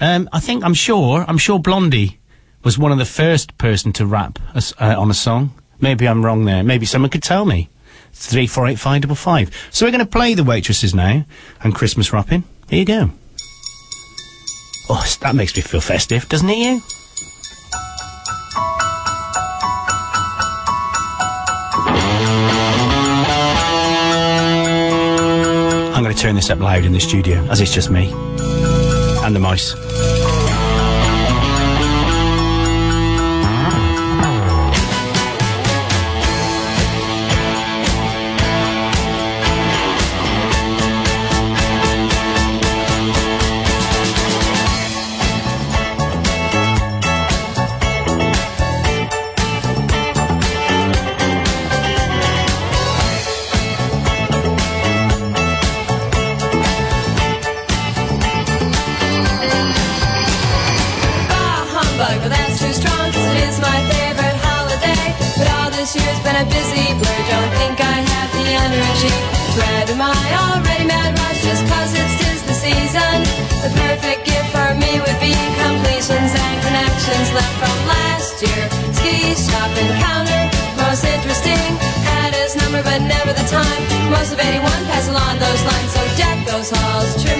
Um, I think, I'm sure, I'm sure Blondie was one of the first person to rap a uh, on a song. Maybe I'm wrong there. Maybe someone could tell me. Three four eight five double five. So we're going to play the waitresses now and Christmas wrapping. Here you go. Oh, that makes me feel festive, doesn't it? You? I'm going to turn this up loud in the studio, as it's just me and the mice.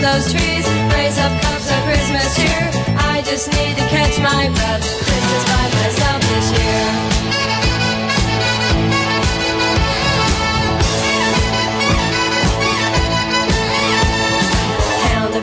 Those trees, raise up cups of Christmas cheer. I just need to catch my breath. Christmas by myself this year.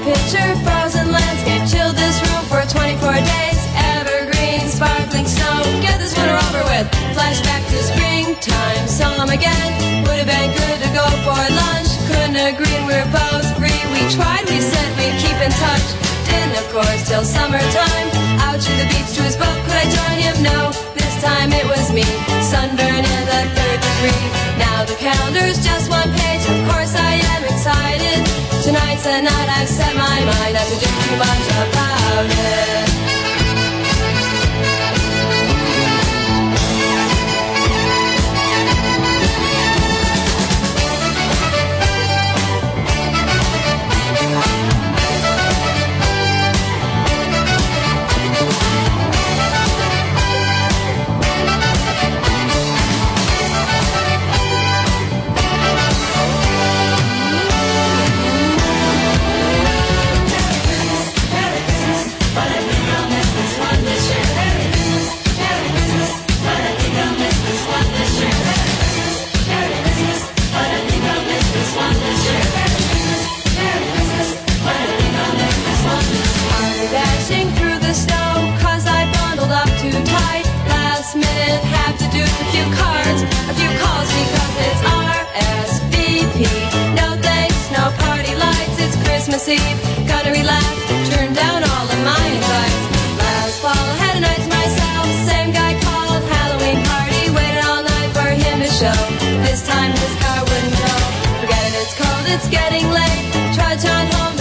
Picture, frozen landscape, chill this room for 24 days. Evergreen, sparkling snow, get this winter over with. Flashback to springtime, saw him again. Would have been good to go for lunch. Couldn't agree, we're both free. We tried, we said we'd keep in touch. Didn't, of course, till summertime. Out to the beach to his boat, could I join him? No, this time it was me. Sunburn in the third degree. Now the calendar's just one page, of course I am excited. Tonight's the night I've set my mind not to do too much about it. Eve. Gotta relax, turn down all of my invites. Last fall I had a night to myself, same guy called Halloween party. Waited all night for him to show. This time his car wouldn't go. Forget it, it's cold, it's getting late. Trudge on home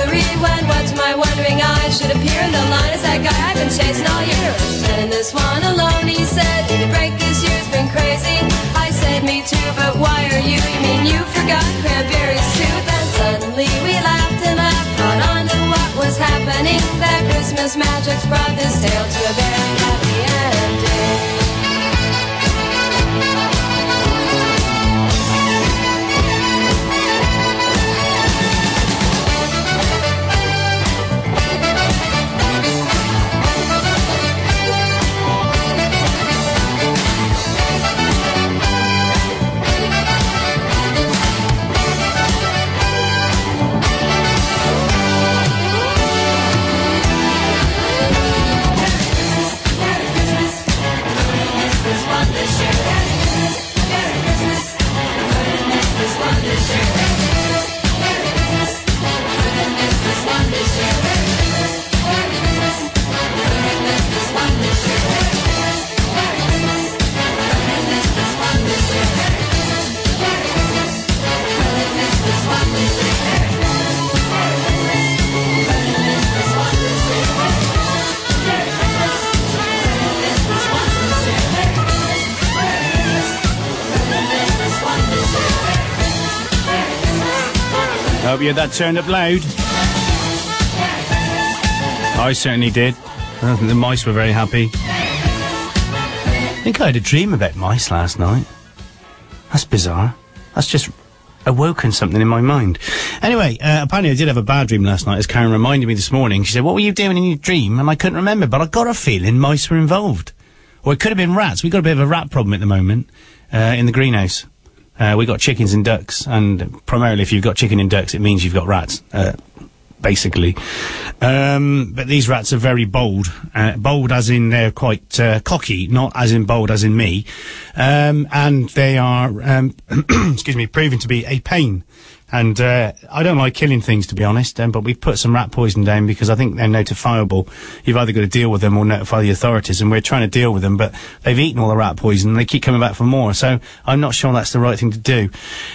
all-night. When what to my wondering eyes should appear in the line is that guy I've been chasing all year. And this one alone, he said, a break this year's been crazy. I said me too, but why are you? You mean you forgot cranberries too? Then suddenly we laughed and laughed, caught on to what was happening. That Christmas magic's brought this tale to a very happy ending. Hope you had that turned up loud. I certainly did. Think the mice were very happy. I think I had a dream about mice last night. That's bizarre. That's just awoken something in my mind. Anyway, uh, apparently I did have a bad dream last night, as Karen reminded me this morning. She said, what were you doing in your dream? And I couldn't remember, but I got a feeling mice were involved. Or it could have been rats. We've got a bit of a rat problem at the moment, uh, in the greenhouse. Uh, we've got chickens and ducks, and primarily if you've got chicken and ducks, it means you've got rats. Uh, basically. Um, but these rats are very bold. Uh, bold as in they're quite uh, cocky, not as in bold as in me. Um, and they are, um, (clears throat) excuse me, proving to be a pain And uh, I don't like killing things, to be honest, um, but we've put some rat poison down because I think they're notifiable. You've either got to deal with them or notify the authorities, and we're trying to deal with them, but they've eaten all the rat poison and they keep coming back for more. So I'm not sure that's the right thing to do.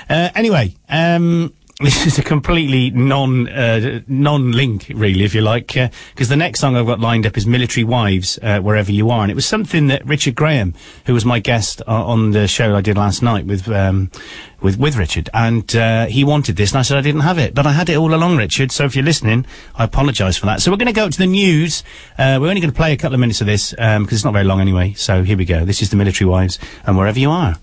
Uh, anyway, um, this is a completely non uh, non link, really, if you like, because the next song I've got lined up is "Military Wives," uh, wherever you are, and it was something that Richard Graham, who was my guest uh, on the show I did last night with um, with with Richard, and uh, he wanted this, and I said I didn't have it, but I had it all along, Richard. So if you're listening, I apologise for that. So we're going to go to the news. Uh, we're only going to play a couple of minutes of this because it's not very long anyway. So here we go. This is the Military Wives, and wherever you are.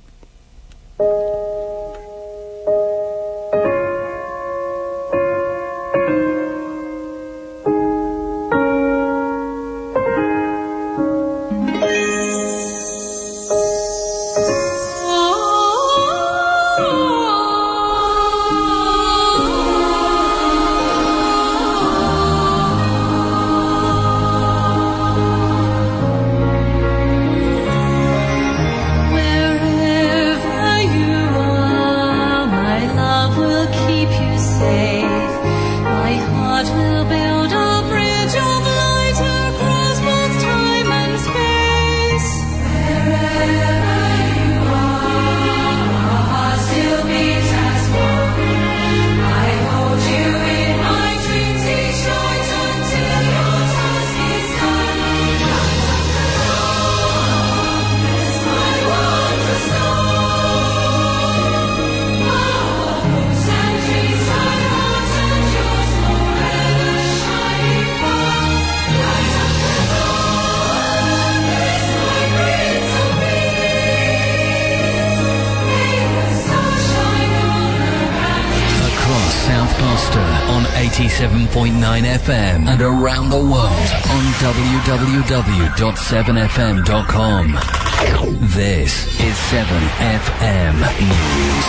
www.7fm.com. This is 7FM News.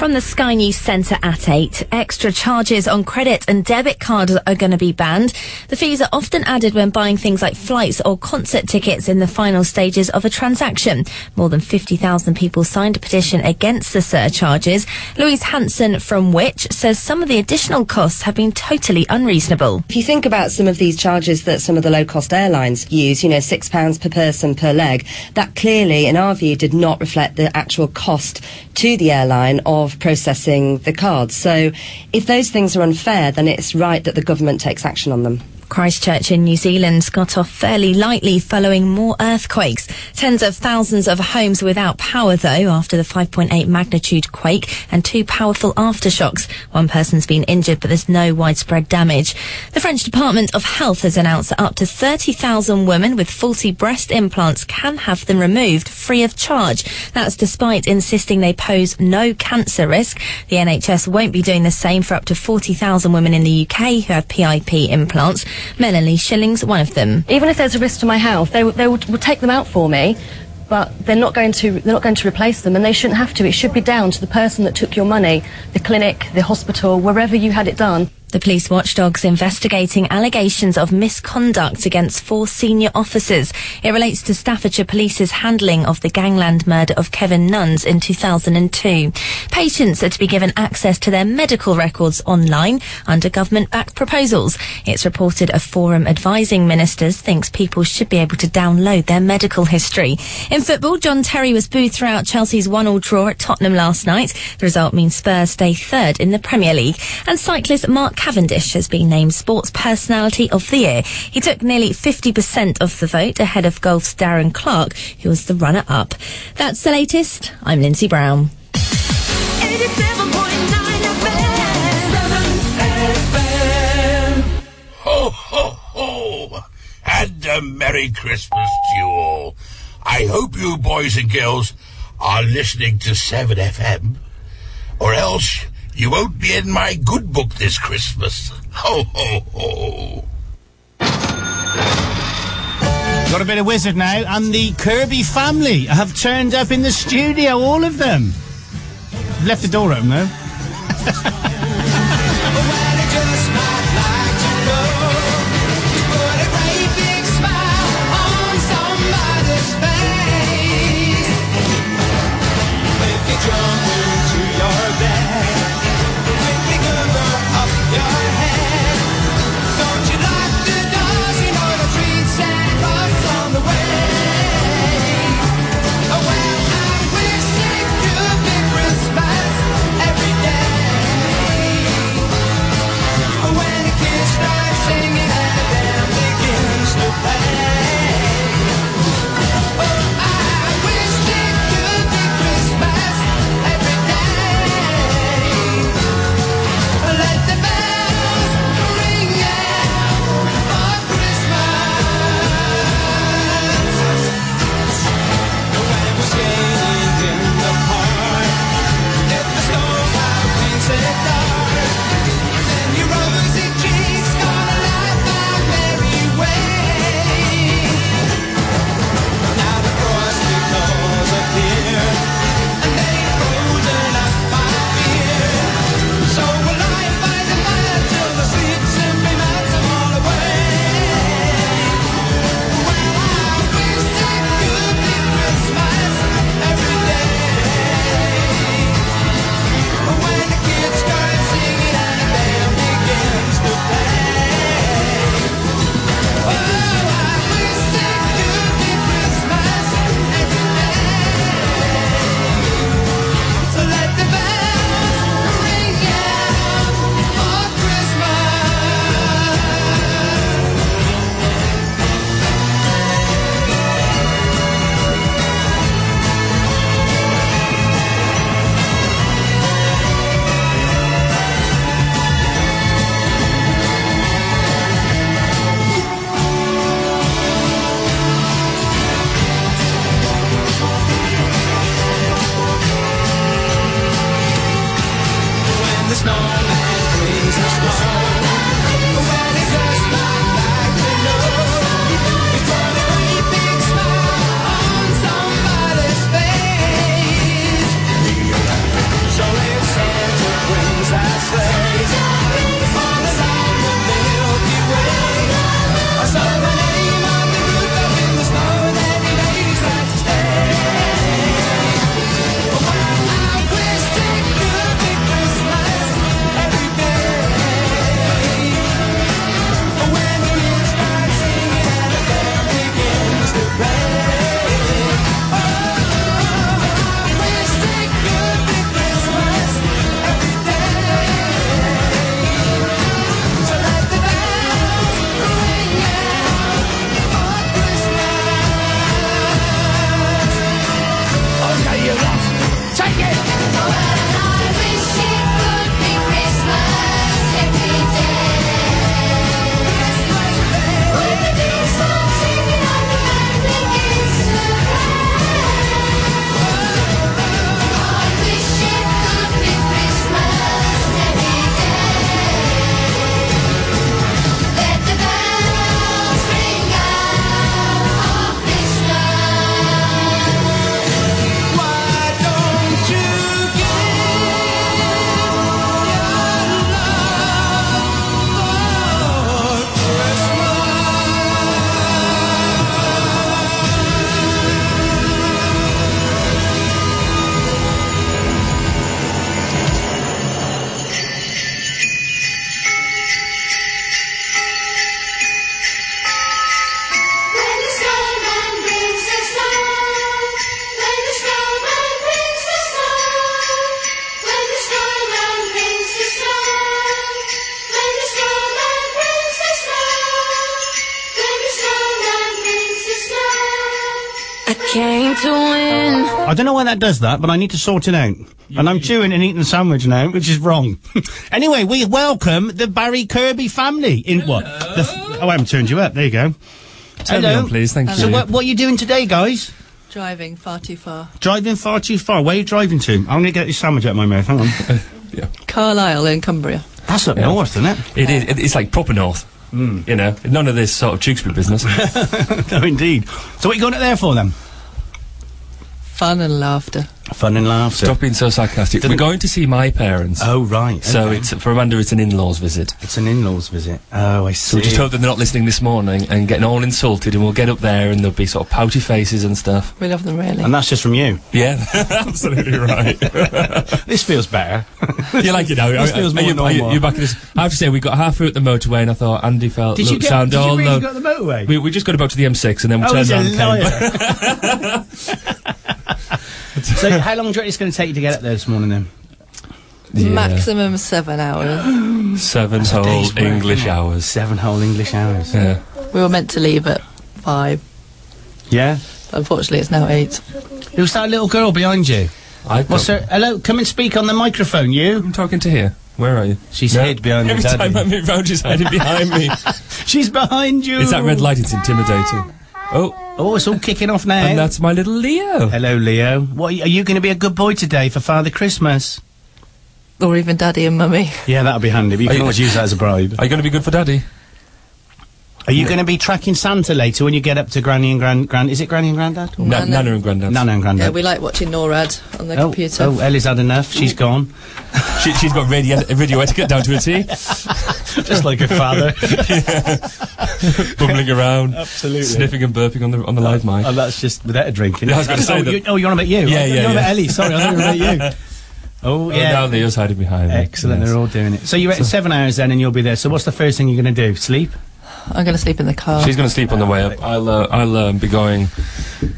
From the Sky News Centre at 8, extra charges on credit and debit cards are going to be banned. The fees are often added when buying things like flights or concert tickets in the final stages of a transaction. More than 50,000 people signed a petition against the surcharges. Louise Hanson from Which says some of the additional costs have been totally unreasonable. If you think about some of these charges that some of the low cost airlines use, you know, £6 per person per leg, that clearly, in our view, did not reflect the actual cost to the airline of processing the cards. So if those things are unfair, then it's right that the government takes action on them. Christchurch in New Zealand got off fairly lightly following more earthquakes. Tens of thousands of homes without power, though, after the 5.8 magnitude quake and two powerful aftershocks. One person's been injured, but there's no widespread damage. The French Department of Health has announced that up to 30,000 women with faulty breast implants can have them removed free of charge. That's despite insisting they pose no cancer risk. The NHS won't be doing the same for up to 40,000 women in the UK who have PIP implants. Melanie Shilling's one of them. Even if there's a risk to my health, they, they would, would take them out for me, but they're not going to they're not going to replace them, and they shouldn't have to. It should be down to the person that took your money, the clinic, the hospital, wherever you had it done. The police watchdog's investigating allegations of misconduct against four senior officers. It relates to Staffordshire Police's handling of the gangland murder of Kevin Nunes in 2002. Patients are to be given access to their medical records online under government-backed proposals. It's reported a forum advising ministers thinks people should be able to download their medical history. In football, John Terry was booed throughout Chelsea's one-all draw at Tottenham last night. The result means Spurs stay third in the Premier League. And cyclist Mark Cavendish has been named Sports Personality of the Year. He took nearly 50% of the vote ahead of golf's Darren Clarke, who was the runner-up. That's the latest. I'm Lindsay Brown. And a Merry Christmas to you all. I hope you boys and girls are listening to 7FM, or else you won't be in my good book this Christmas. Ho, ho, ho! Got a bit of Wizzard now, and the Kirby family have turned up in the studio, all of them. Left the door open though. (laughs) the snowman the us. Does that, but I need to sort it out. and I'm chewing and eating a sandwich now, which is wrong. (laughs) anyway, we welcome the Barry Kirby family in what? The f- oh, I haven't turned you up. There you go. Turn me on, please. Thank So you. what, what are you doing today, guys? Driving far too far. Driving far too far. Where are you driving to? I'm going to get this sandwich out of my mouth. Hang on. (laughs) Carlisle in Cumbria. That's up Yeah. north, isn't it? It is. It, it's like proper north. Hmm. You know, none of this sort of Tewkesbury business. (laughs) no, indeed. So what are you going up there for then? Fun and laughter. Fun and laughter. Stop being so sarcastic. We're going to see my parents. Oh right. So okay. it's for Amanda. It's an in-laws visit. It's an in-laws visit. Oh, I see. So we just hope that they're not listening this morning and getting all insulted, and we'll get up there and there'll be sort of pouty faces and stuff. We love them really. And that's just from you. Yeah, (laughs) absolutely right. (laughs) this feels better. (laughs) you like it now? This Are- feels are more you, are you- normal. you're back in this. I have to say, we got halfway at the motorway, and I thought Andy felt Did you look, get- sound did you all really low. go the motorway? We, we just got about to the M6, and then we Oh, turned he's a around and came so how long do you reckon it's going to take you to get up there this morning then? Yeah. Maximum seven hours. Seven That's whole day's work, English isn't hours. Seven whole English hours. Yeah. We were meant to leave at five. Yeah. Unfortunately, it's now eight. Who's that little girl behind you? I What's her? Hello, come and speak on the microphone, you. I'm talking to here. Where are you? She's No. hid behind Every the daddy. time I move round, she's hiding behind me. (laughs) She's behind you. It's that red light. It's intimidating. Oh, Oh, it's all kicking off now. and that's my little Leo. Hello, Leo. What are you, going to be a good boy today for Father Christmas? Or even daddy and mummy. Yeah, that'll be handy. but You Are can you- always use that as a bribe. Are you going to be good for Daddy? Are you going to be tracking Santa later when you get up to Granny and Grand Grand? Is it Granny and Granddad? Or Na- Nana and Grandad. Nana and Granddad. Yeah, we like watching NORAD on the oh, computer. oh, Ellie's had enough. She's mm. gone. She, she's got radio, radio etiquette (laughs) down to a T. Just like her father. (laughs) Bumbling around, Absolutely. sniffing and burping on the on the live mic. Oh, that's just without a drink. Yeah, I was gonna say oh, that- you, oh, you're on about you. Yeah, Oh, yeah, You're on yeah. about Ellie. Sorry, I thought you were about you. (laughs) Oh, yeah. Oh, yeah. now Leo's hiding behind me. Excellent. Yes. They're all doing it. So you reckon seven hours then, and you'll be there. So what's the first thing you're going to do? Sleep? I'm going to sleep in the car. She's going to sleep on the way up. I'll uh, I'll um, be going.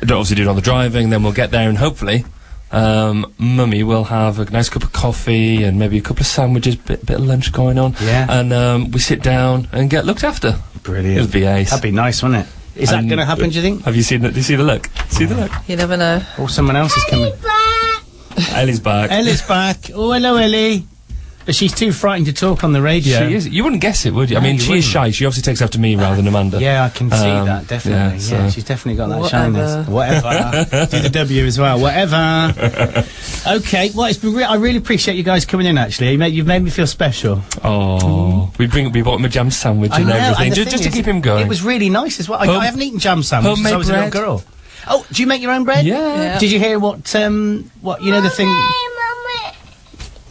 Don't obviously do it on the driving. Then we'll get there and hopefully, um, Mummy will have a nice cup of coffee and maybe a couple of sandwiches, bit bit of lunch going on. Yeah. And um, we sit down and get looked after. Brilliant. It'll be ace. That'd be nice, wouldn't it? Is that going to happen? Do you think? Have you seen that? Do you see the look? See the look? You never know. Or someone else is coming? Ellie's back. Ellie's back. Oh, hello, Ellie. But she's too frightened to talk on the radio. She is. You wouldn't guess it, would you? I mean, you she is shy. She obviously takes after me rather than Amanda. Yeah, I can see Um, that definitely. yeah, Yeah, so- she's definitely got that Whatever. shyness. Whatever. Do the W as well. Whatever. (laughs) okay. Well, it's been re- I really appreciate you guys coming in. Actually, you made, you've made me feel special. Oh, we bring we bought him a jam sandwich I and know. everything and just, just to is, keep him going. It was really nice as well. I, Home- I haven't eaten jam sandwiches since I homemade was a little girl. Oh, do you make your own bread? Yeah. Yeah. Did you hear what? Um, what you know the thing?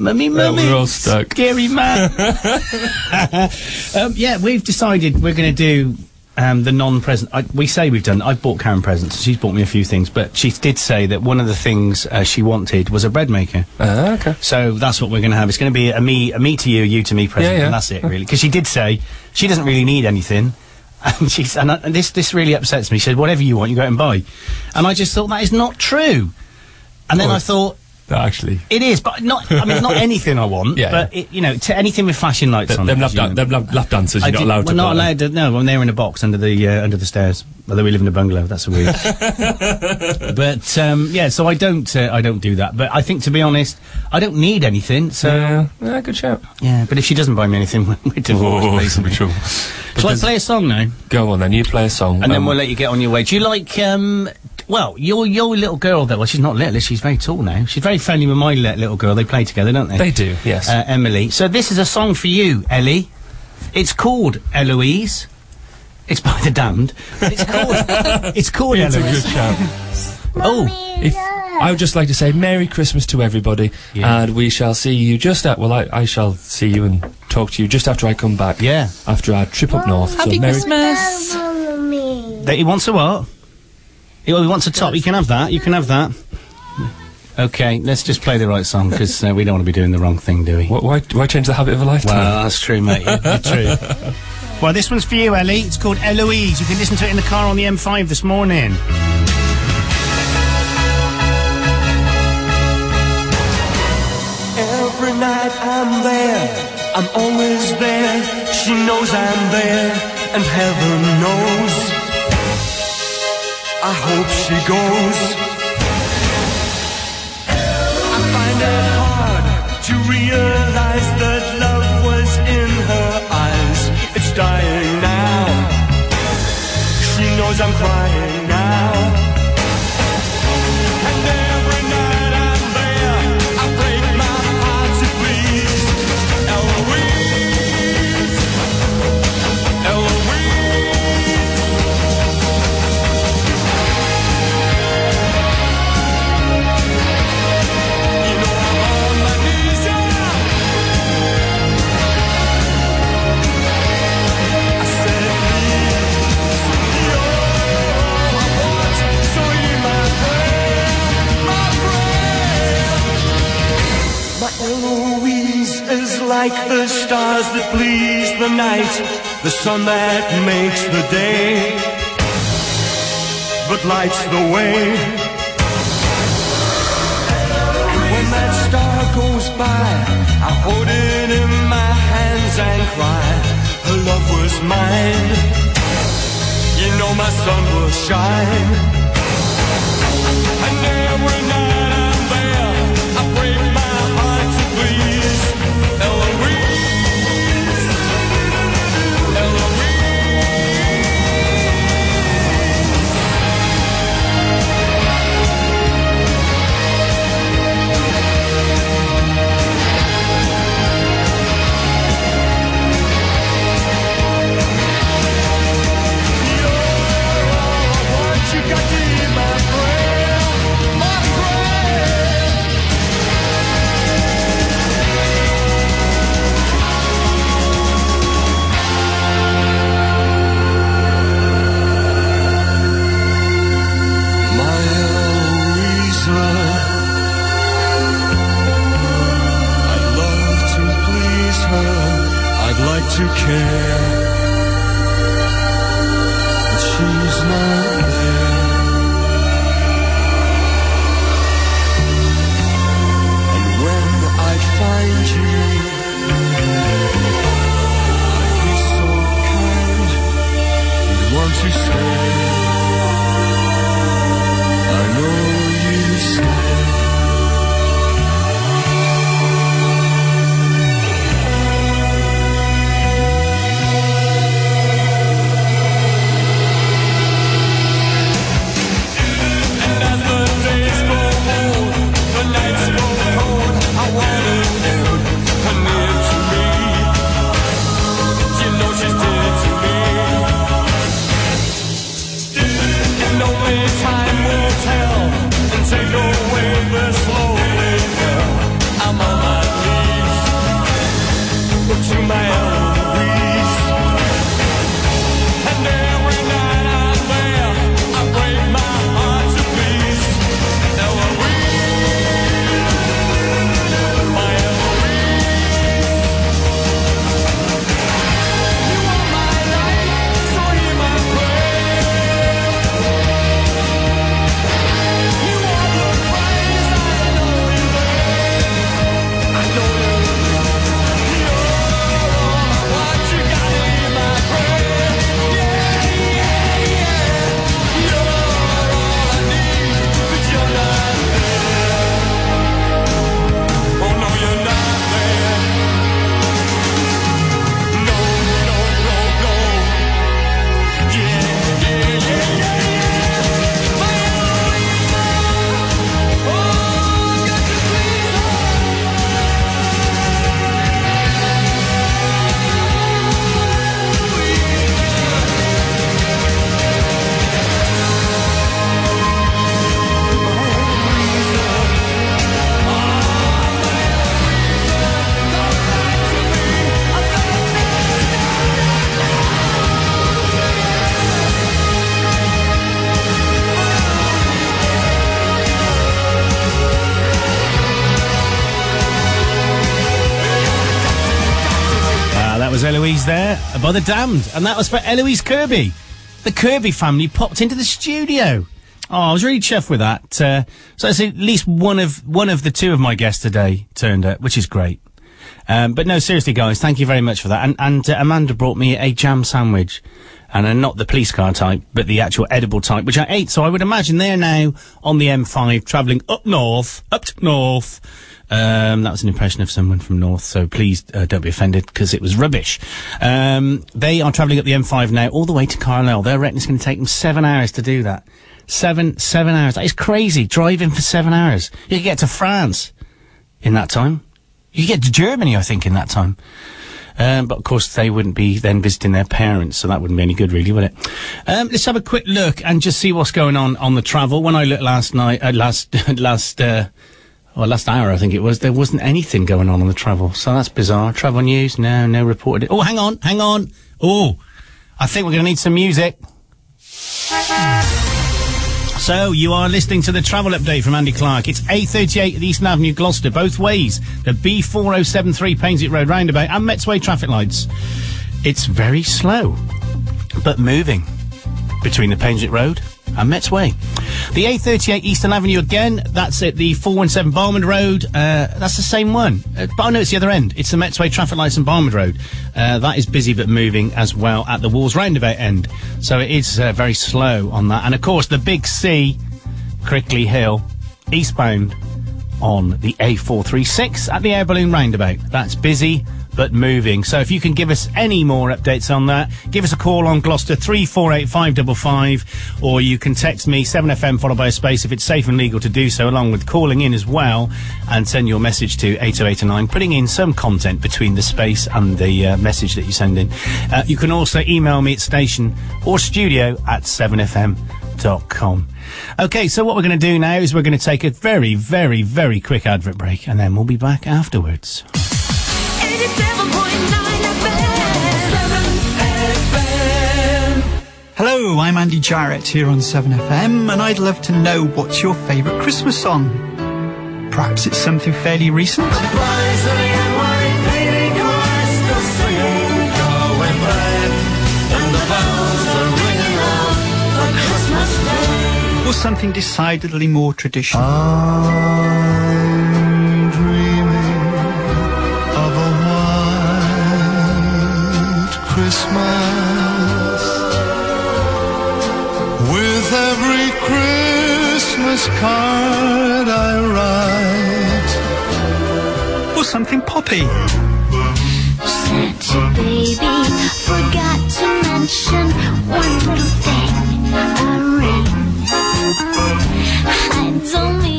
Mummy, Well, mummy, we're all stuck. Scary man. (laughs) (laughs) um, yeah, we've decided we're going to do um, the non-present. I, we say we've done. I've bought Karen presents. She's bought me a few things, but she did say that one of the things uh, she wanted was a bread maker. Ah, okay. So that's what we're going to have. It's going to be a me, a me to you, a you to me present, Yeah, yeah. and that's it really. Because she did say she doesn't really need anything, (laughs) and she's and, I, and this this really upsets me. She said whatever you want, you go out and buy, and I just thought that is not true. And then I thought Actually, it is, but not. I mean, not (laughs) anything I want. Yeah, but It, you know, to anything with flashing lights Th- on. them lap, dan- them lap, lap dancers, you're not did- allowed we're to. not allowed to. No, when they're in a box under the uh, under the stairs. Although we live in a bungalow, that's a weird. (laughs) but um, yeah, so I don't uh, I don't do that. But I think to be honest, I don't need anything. So Yeah, yeah, good shout. yeah, but if she doesn't buy me anything, (laughs) we're divorced. Oh, basically. sure. Shall I play a song now? Go on then, you play a song. And then um, we'll let you get on your way. Do you like, um, well, your your little girl though? Well, she's not little. She's very tall now. She's very friendly with my little girl. They play together, don't they? They do, yes. Uh, Emily. So this is a song for you, Ellie. It's called Eloise. It's by the Damned. But it's called. (laughs) it's called it's a good shout. Oh, If, I would just like to say Merry Christmas to everybody, Yeah. and we shall see you just at. Well, I, I shall see you and talk to you just after I come back. Yeah. After our trip up north. Happy Merry Christmas. that he wants a what? He, well, he wants a top. You can have that. You can have that. Okay, let's just play the right song because uh, we don't want to be doing the wrong thing, do we? Wh- Why, why change the habit of a lifetime? Well, that's true, mate. You're, you're true. (laughs) Well, this one's for you, Ellie. It's called Eloise. You can listen to it in the car on the M5 this morning. Every night I'm there. I'm always there, she knows I'm there, and heaven knows. I hope she goes. I find it hard to realize that I'm crying now. like the stars that please the night, the sun that makes the day, but lights the way. And when that star goes by, I hold it in my hands and cry, her love was mine. You know my sun will shine. to care. But she's not. by The Damned, and that was for Eloise Kirby. The Kirby family popped into the studio. Oh, I was really chuffed with that. Uh, so at least one of one of the two of my guests today turned up, which is great. Um, but no, seriously, guys, thank you very much for that. And, and uh, Amanda brought me a jam sandwich, and uh, not the police car type, but the actual edible type, which I ate. So I would imagine they're now on the M5, travelling up north, up north um, that was an impression of someone from north, so please uh, don't be offended because it was rubbish. Um, they are travelling up the M5 now, all the way to Carlisle. They reckon it's going to take them seven hours to do that. Seven, seven hours. That is crazy. Driving for seven hours. You could get to France in that time. You could get to Germany, I think, in that time. Um, but of course, they wouldn't be then visiting their parents, so that wouldn't be any good, really, would it? Um, let's have a quick look and just see what's going on on the travel. When I looked last night, uh, last (laughs) last uh, well, last hour I think it was, there wasn't anything going on on the travel, so that's bizarre. Travel news, no, no reported. Oh, hang on, hang on. Oh, I think we're going to need some music. So you are listening to the travel update from Andy Clark. It's 8:38 at Eastern Avenue, Gloucester, both ways. The B4073 Painswick Road roundabout and Metzway traffic lights. It's very slow, but moving between the Painswick Road and Metzway. The A38 Eastern Avenue again. That's at the 417 Barnwood Road. Uh, that's the same one. Uh, but I know it's the other end. It's the Metzway traffic lights and Barnwood Road. Uh, that is busy but moving as well at the Walls roundabout end. So it is uh, very slow on that. And of course, the Big C, Crickley Hill, eastbound on the A436 at the air balloon roundabout. That's busy but moving. So if you can give us any more updates on that, give us a call on Gloucester 348555 or you can text me 7FM followed by a space if it's safe and legal to do so along with calling in as well and send your message to 8089 putting in some content between the space and the uh, message that you send in. Uh, you can also email me at station or studio at 7fm.com. Okay, so what we're going to do now is we're going to take a very, very, very quick advert break and then we'll be back afterwards. Hello, I'm Andy Jarrett here on 7FM, and I'd love to know what's your favourite Christmas song? Perhaps it's something fairly recent? Or something decidedly more traditional? of Christmas with every Christmas card I write. Or something poppy? Santa baby forgot to mention one little thing. A ring.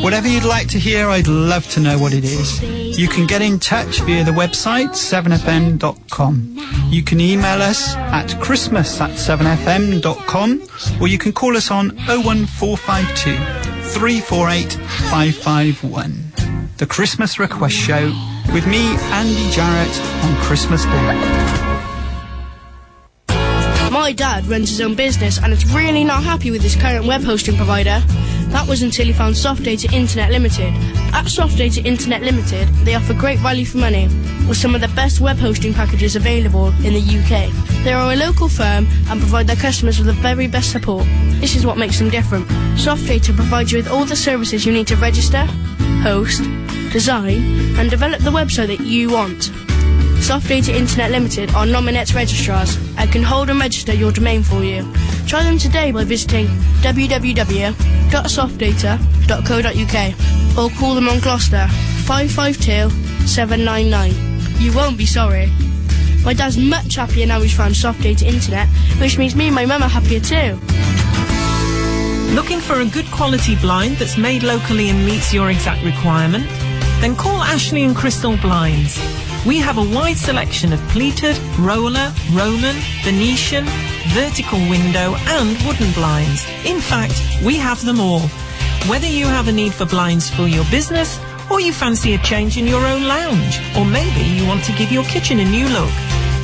Whatever you'd like to hear, I'd love to know what it is. You can get in touch via the website 7fm.com. You can email us at christmas at 7fm.com or you can call us on 01452 348 551. The Christmas Request Show with me, Andy Jarrett, on Christmas Day. My dad runs his own business and is really not happy with his current web hosting provider. That was until he found Soft Data Internet Limited. At Soft Data Internet Limited, they offer great value for money with some of the best web hosting packages available in the UK. They are a local firm and provide their customers with the very best support. This is what makes them different. Soft Data provides you with all the services you need to register, host, design, and develop the website that you want. Soft Data Internet Limited are Nominet registrars and can hold and register your domain for you. Try them today by visiting www.softdata.co.uk or call them on Gloucester 552 799. You won't be sorry. My dad's much happier now he's found Soft Data Internet, which means me and my mum are happier too. Looking for a good quality blind that's made locally and meets your exact requirement? Then call Ashley and Crystal Blinds. We have a wide selection of pleated, roller, Roman, Venetian, vertical window and wooden blinds. In fact, we have them all. Whether you have a need for blinds for your business or you fancy a change in your own lounge or maybe you want to give your kitchen a new look,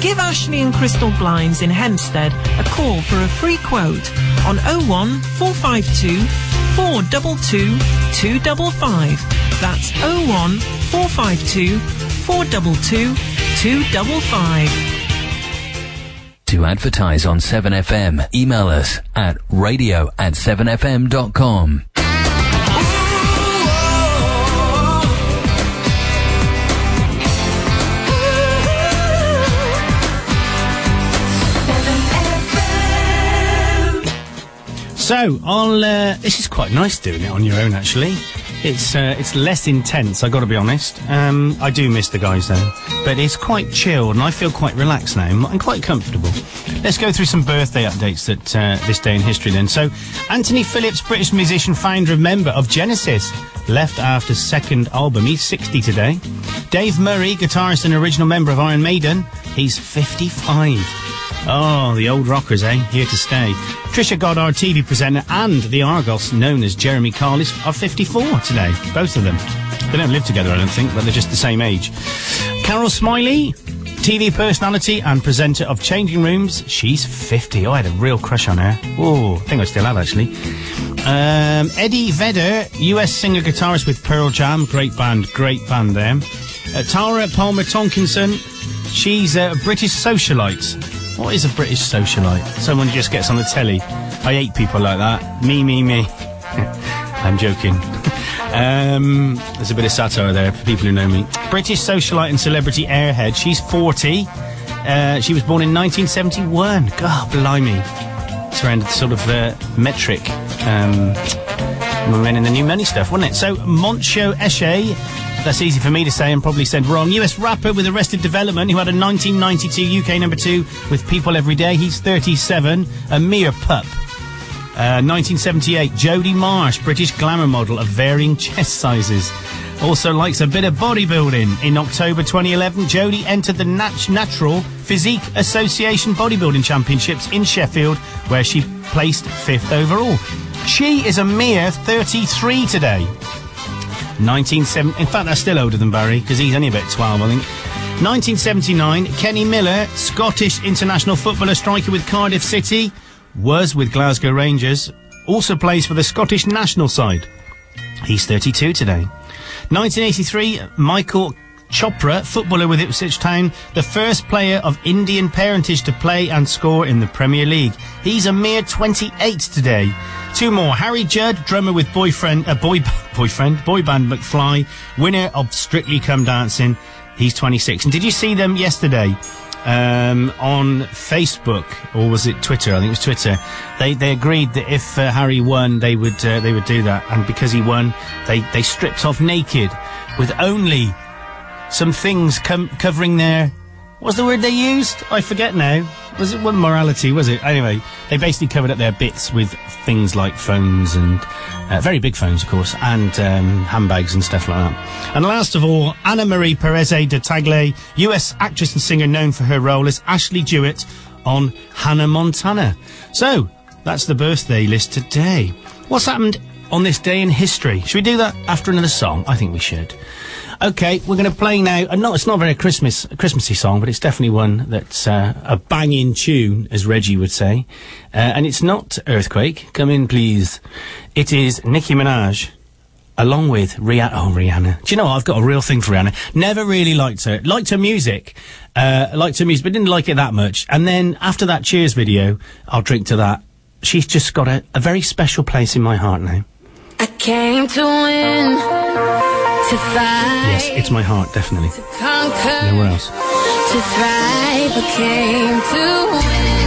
give Ashley and Crystal Blinds in Hempsted a call for a free quote on 01 452 422 255. That's 01 452 422 255. To advertise on 7FM, email us at radio at 7fm.com. So, I'll, uh, this is quite nice doing it on your own actually. It's uh, it's less intense. I got to be honest. Um, I do miss the guys though, but it's quite chilled, and I feel quite relaxed now. I'm quite comfortable. Let's go through some birthday updates that uh, this day in history. Then, so Anthony Phillips, British musician, founder and member of Genesis, left after second album. He's 60 today. Dave Murray, guitarist and original member of Iron Maiden, he's 55. Oh, the old rockers, eh? Here to stay. Trisha Goddard, TV presenter, and the Argos, known as Jeremy Carlis, are 54 today. Both of them. They don't live together, I don't think, but they're just the same age. Carol Smillie, TV personality and presenter of Changing Rooms. She's 50. Oh, I had a real crush on her. Oh, I think I still have, actually. Um, Eddie Vedder, US singer guitarist with Pearl Jam. Great band, great band there. Uh, Tara Palmer Tomkinson, she's a British socialite. What is a British socialite? Someone who just gets on the telly. I hate people like that. Me, me, me. (laughs) I'm joking. (laughs) um, there's a bit of satire there for people who know me. British socialite and celebrity airhead. She's 40. Uh, she was born in 1971. God, blimey. It's around the sort of uh, metric. Um, men in the new money stuff, wasn't it? So, Montsho Eshe, that's easy for me to say and probably said wrong. US rapper with Arrested Development who had a 1992 UK number two with People Every Day. He's 37, a mere pup. Uh, 1978, Jodie Marsh, British glamour model of varying (laughs) chest sizes. Also likes a bit of bodybuilding. In October 2011, Jodie entered the Nat- Natural Physique Association Bodybuilding Championships in Sheffield, where she placed fifth overall. She is a mere 33 today. 1970. In fact, that's still older than Barry because he's only about 12, I think. 1979, Kenny Miller, Scottish international footballer, striker with Cardiff City, was with Glasgow Rangers, also plays for the Scottish national side. He's 32 today. 1983, Michael Chopra, footballer with Ipswich Town, the first player of Indian parentage to play and score in the Premier League. He's a mere 28 today. Two more. Harry Judd, drummer with boyfriend, uh, boy, (laughs) boyfriend, boy band McFly, winner of Strictly Come Dancing. He's 26. And did you see them yesterday? Um, on Facebook, or was it Twitter? I think it was Twitter. They they agreed that if uh, Harry won, they would uh, they would do that, and because he won, they they stripped off naked, with only some things com- covering their. What's the word they used? I forget now. Was it one morality? Was it anyway? They basically covered up their bits with things like phones and uh, very big phones, of course, and um, handbags and stuff like that. And last of all, Anna Marie Perez de Tagle, U.S. actress and singer known for her role as Ashley Dewitt on Hannah Montana. So that's the birthday list today. What's happened on this day in history? Should we do that after another song? I think we should. Okay, we're going to play now. Uh, it's not very Christmas Christmassy song, but it's definitely one that's uh, a banging tune, as Reggie would say. Uh, and it's not Earthquake. Come in, please. It is Nicki Minaj, along with Rihanna. Oh, Rihanna. Do you know what? I've got a real thing for Rihanna. Never really liked her. Liked her music. Uh, liked her music, but didn't like it that much. And then after that Cheers video, I'll drink to that. She's just got a, a very special place in my heart now. I came to win, to fight, Yes, it's my heart, definitely. conquer, Nowhere else. to thrive. I came to win,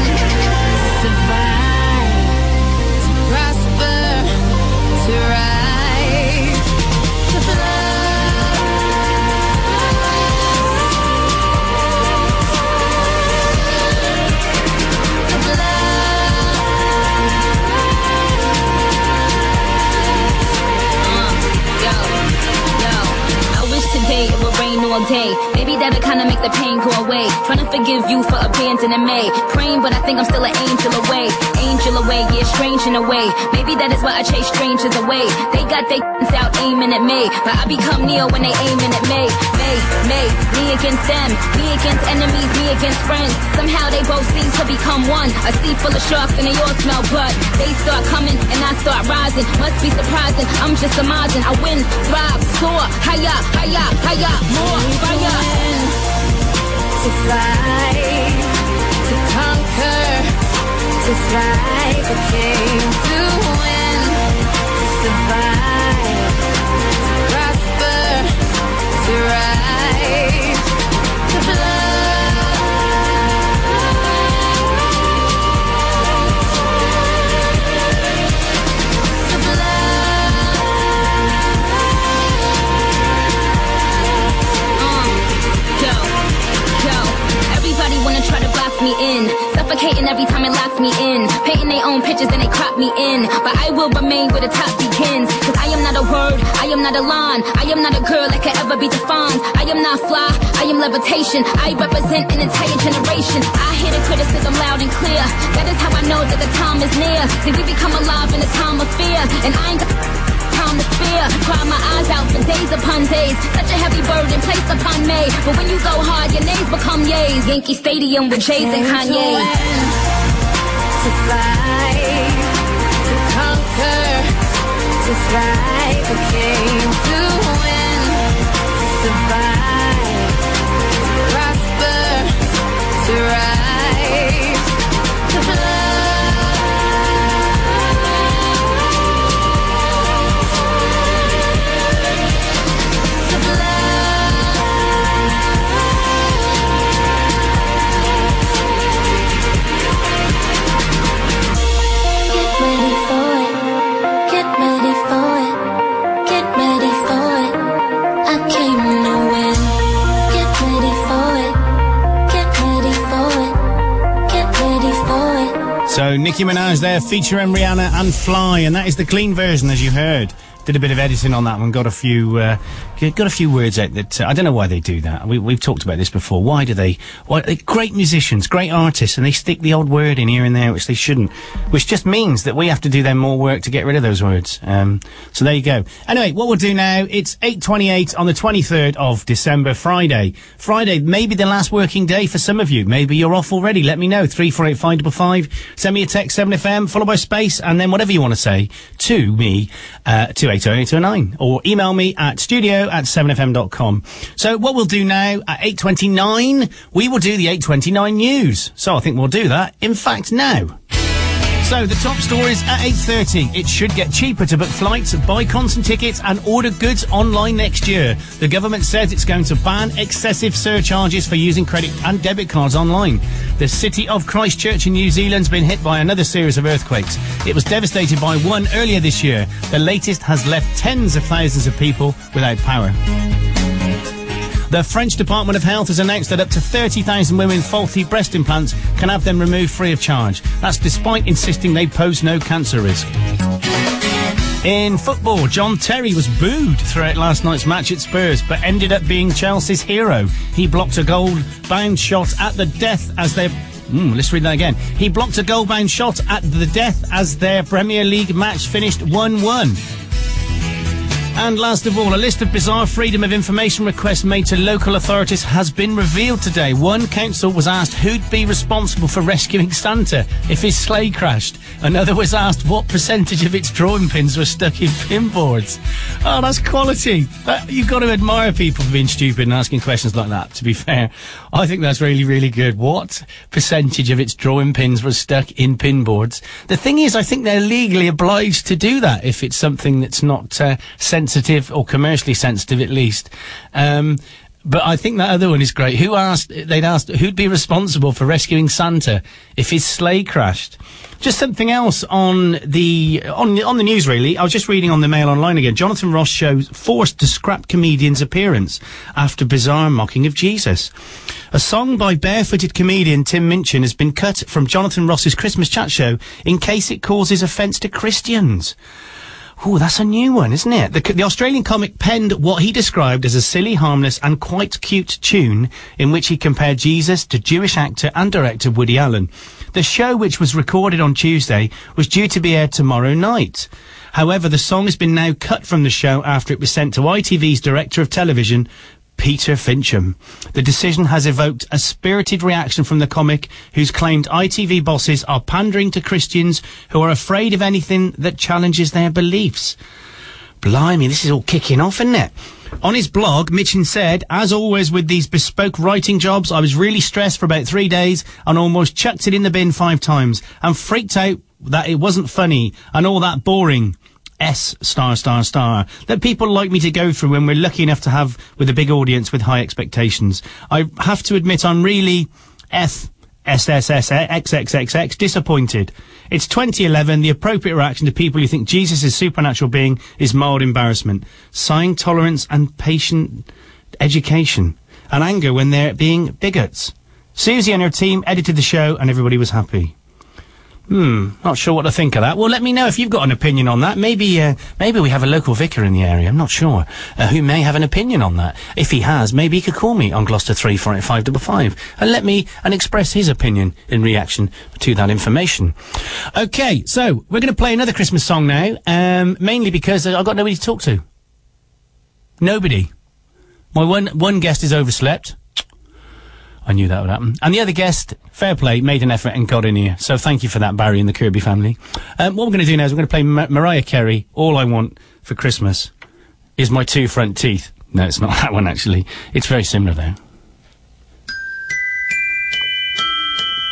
all day. Maybe that'll kinda make the pain go away. Trying to forgive you for abandoning me. Praying, but I think I'm still an angel away. Angel away, yeah, strange in a way. Maybe that is why I chase strangers away. They got they (laughs) out aiming at me, but I become Neo when they aiming at me. Me, me, me against them. Me against enemies, me against friends. Somehow they both seem to become one. A sea full of sharks and they all smell blood. They start coming and I start rising. Must be surprising. I'm just amazing. I win, thrive, soar, higher, higher, higher, more fire. to fight, to conquer, to thrive. I came to win, to survive, every time it locks me in. Painting their own pictures and they crop me in. But I will remain where the top begins. Cause I am not a word, I am not a line. I am not a girl that can ever be defined. I am not fly, I am levitation. I represent an entire generation. I hear the criticism loud and clear. That is how I know that the time is near. See, we become alive in a time of fear. And I ain't time to fear. Cry my eyes out for days upon days. Such a heavy burden placed upon me. But when you go hard, your names become yays. Yankee Stadium with Jays and Kanye. To fight, to conquer, to thrive. I came to win, to survive, Nicki Minaj there featuring Rihanna and Fly, and that is the clean version, as you heard. Did a bit of editing on that one, got a few, uh, got a few words out that uh, I don't know why they do that. We, we've talked about this before. Why do they? Why great musicians, great artists, and they stick the odd word in here and there, which they shouldn't. Which just means that we have to do them more work to get rid of those words. Um, so there you go. Anyway, what we'll do now? It's eight twenty-eight on the twenty-third of December, Friday. Friday, maybe the last working day for some of you. Maybe you're off already. Let me know. Three four eight five double five. Send me a text seven FM followed by space, and then whatever you want to say to me uh, to eight oh eight oh nine, or email me at studio at 7fm.com. So what we'll do now at 8.29, we will do the 8.29 news. So I think we'll do that, in fact, now. So the top stories at 8.30. It should get cheaper to book flights, buy concert tickets and order goods online next year. The government says it's going to ban excessive surcharges for using credit and debit cards online. The city of Christchurch in New Zealand's been hit by another series of earthquakes. It was devastated by one earlier this year. The latest has left tens of thousands of people without power. The French Department of Health has announced that up to 30,000 women with faulty breast implants can have them removed free of charge. That's despite insisting they pose no cancer risk. In football, John Terry was booed throughout last night's match at Spurs, but ended up being Chelsea's hero. He blocked a goal-bound shot at the death as their Mm, let's read that again. He blocked a goal-bound shot at the death as their Premier League match finished 1-1. And last of all, a list of bizarre freedom of information requests made to local authorities has been revealed today. One council was asked who'd be responsible for rescuing Santa if his sleigh crashed. Another was asked what percentage of its drawing pins were stuck in pinboards. Oh, that's quality. That, you've got to admire people for being stupid and asking questions like that, to be fair. I think that's really, really good. What percentage of its drawing pins were stuck in pinboards? The thing is, I think they're legally obliged to do that if it's something that's not uh, sensitive or commercially sensitive at least. Um, but I think that other one is great. Who asked, they'd asked who'd be responsible for rescuing Santa if his sleigh crashed. Just something else on the, on, on the news really. I was just reading on the Mail Online again. Jonathan Ross shows forced to scrap comedian's appearance after bizarre mocking of Jesus. A song by barefooted comedian Tim Minchin has been cut from Jonathan Ross's Christmas chat show in case it causes offence to Christians. Oh, that's a new one, isn't it? The, the Australian comic penned what he described as a silly, harmless, and quite cute tune in which he compared Jesus to Jewish actor and director Woody Allen. The show, which was recorded on Tuesday, was due to be aired tomorrow night. However, the song has been now cut from the show after it was sent to ITV's director of television, Peter Fincham. The decision has evoked a spirited reaction from the comic, who's claimed ITV bosses are pandering to Christians who are afraid of anything that challenges their beliefs. Blimey, this is all kicking off, isn't it? On his blog, Minchin said, as always with these bespoke writing jobs, I was really stressed for about three days and almost chucked it in the bin five times and freaked out that it wasn't funny and all that boring. S star star star that people like me to go through when we're lucky enough to have with a big audience with high expectations. I have to admit I'm really F SSSXXXX disappointed. It's 2011. The appropriate reaction to people who think Jesus is supernatural being is mild embarrassment, sighing tolerance and patient education, and anger when they're being bigots. Susie and her team edited the show and everybody was happy. Hmm, not sure what to think of that. Well, let me know if you've got an opinion on that. Maybe, uh, maybe we have a local vicar in the area. I'm not sure uh, who may have an opinion on that. If he has, maybe he could call me on Gloucester three four eight five double five and let me and express his opinion in reaction to that information. Okay, so we're going to play another Christmas song now, um, mainly because uh, I've got nobody to talk to. Nobody. My one one guest is overslept. I knew that would happen. And the other guest, fair play, made an effort and got in here. So thank you for that, Barry and the Kirby family. Um, what we're going to do now is we're going to play Ma- Mariah Carey. All I want for Christmas is my two front teeth. No, it's not (laughs) that one actually. It's very similar though.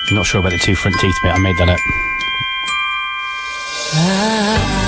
I'm not sure about the two front teeth bit. I made that up. Don't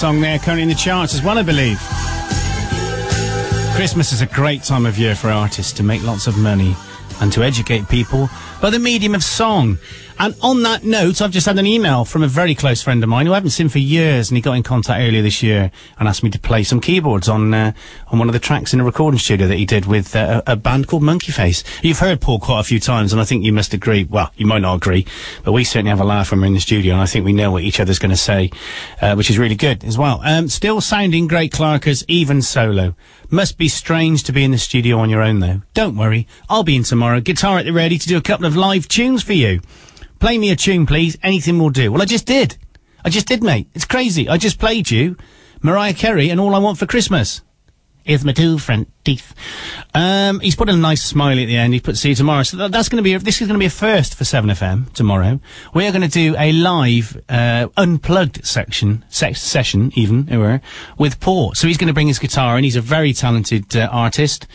song there, currently in the charts as well, I believe. Christmas is a great time of year for artists to make lots of money and to educate people by the medium of song. And on that note, I've just had an email from a very close friend of mine who I haven't seen for years, and he got in contact earlier this year and asked me to play some keyboards on uh, on one of the tracks in a recording studio that he did with uh, a band called Monkey Face. You've heard Paul quite a few times, and I think you must agree. Well, you might not agree, but we certainly have a laugh when we're in the studio, and I think we know what each other's going to say, uh, which is really good as well. Um, still sounding great, Clarkers, even solo. Must be strange to be in the studio on your own, though. Don't worry, I'll be in tomorrow. Guitar at the ready to do a couple of live tunes for you. Play me a tune, please. Anything will do. Well, I just did. I just did, mate. It's crazy. I just played you Mariah Carey and All I Want for Christmas. Is my two front teeth. Um, he's put a nice smiley at the end. He put see you tomorrow. So th- that's going to be, a, this is going to be a first for 7FM tomorrow. We are going to do a live, uh, unplugged section, se- session even, with Paul. So he's going to bring his guitar and he's a very talented, uh, artist.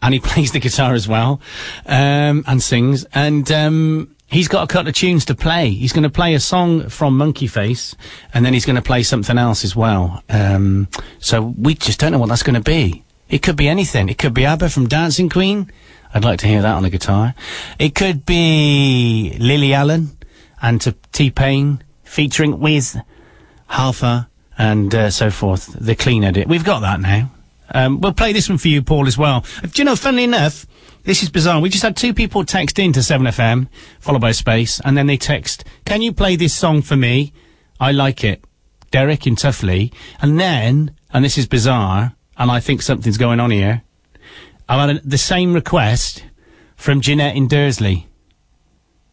And he (laughs) plays the guitar as well, um, and sings. And, um, He's got a couple of tunes to play. He's going to play a song from Monkey Face, and then he's going to play something else as well. Um, so we just don't know what that's going to be. It could be anything. It could be ABBA from Dancing Queen. I'd like to hear that on the guitar. It could be Lily Allen and T-Pain featuring with Halfa and uh, so forth. The clean edit. We've got that now. Um, we'll play this one for you, Paul, as well. Do you know, funnily enough, this is bizarre. We just had two people text in to 7FM, followed by space, and then they text, can you play this song for me? I like it. Derek in Tuffley. And then, and this is bizarre, and I think something's going on here, I've had a, the same request from Jeanette in Dursley.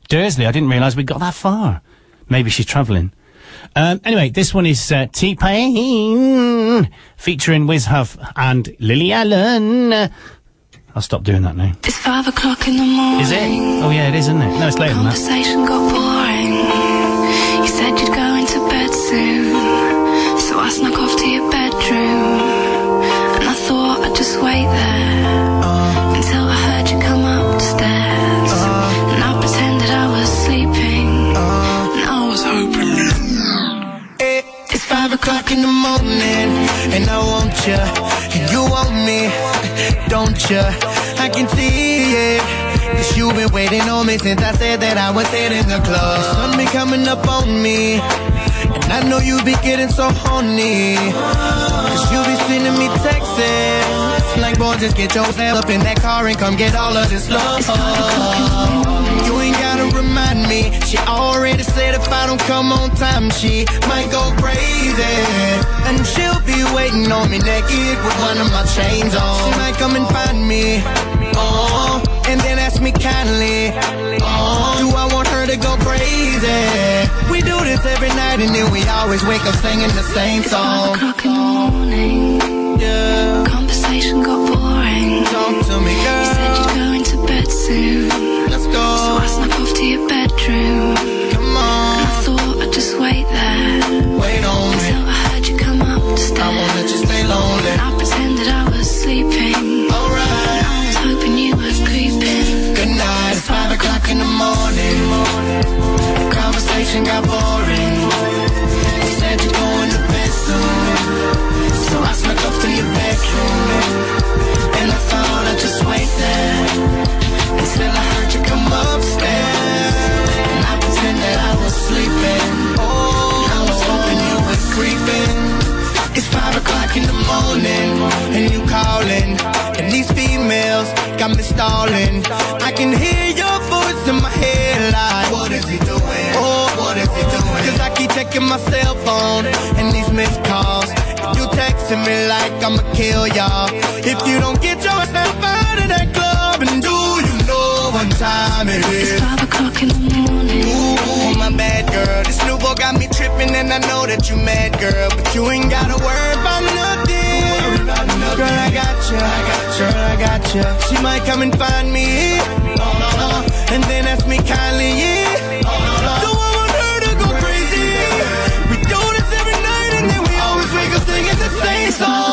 Dursley, I didn't realise we got that far. Maybe she's travelling. Um, anyway, this one is uh, T-Pain, featuring Wiz Huff and Lily Allen. I'll stop doing that now. It's five o'clock in the morning. Is it? Oh yeah, it is, isn't it? No, it's later than that. Conversation got boring. You said you'd go into bed soon, o'clock in the morning, and I want you, and you want me, don't you? I can see it. Cause you've been waiting on me since I said that I was hitting the club. The sun be coming up on me, and I know you be getting so horny. Cause you be sending me texts. Like, boy, just get yourself up in that car and come get all of this love. Me. She already said if I don't come on time, she might go crazy. And she'll be waiting on me naked with one of my chains on. She might come and find me. Oh, and then ask me kindly. Oh, do I want her to go crazy? We do this every night and then we always wake up singing the same song. It's o'clock in the morning. Yeah. Conversation got boring. Talk to me, girl. You said you'd go into bed soon. Let's go. So I snuck off to your bedroom. Come on. And I thought I'd just wait there. Wait on me. Until I heard you come upstairs. I won't let you stay lonely. And I pretended I was sleeping. Alright. I was hoping you were creeping. Good night, it's five o'clock in the morning. Conversation got boring. You said you're going to bed soon. So I snuck up to your bedroom. Until I heard you come upstairs. And I pretended I was sleeping. Oh, I was hoping you were creeping. It's five o'clock in the morning, and you calling. And these females got me stalling. I can hear your voice in my head like, What is he doing? Oh, what is he doing? Cause I keep checking my cell phone and these missed calls. You texting me like I'ma kill y'all. If you don't get time it is? It's five o'clock in the morning. Ooh, my bad girl. This new boy got me tripping, and I know that you mad, girl. But you ain't gotta worry about nothing. Girl, I got you. I got you. Girl, I got you. She might come and find me. And then ask me kindly. Do I want her to go crazy? We do this every night, and then we always wake up singing the same song.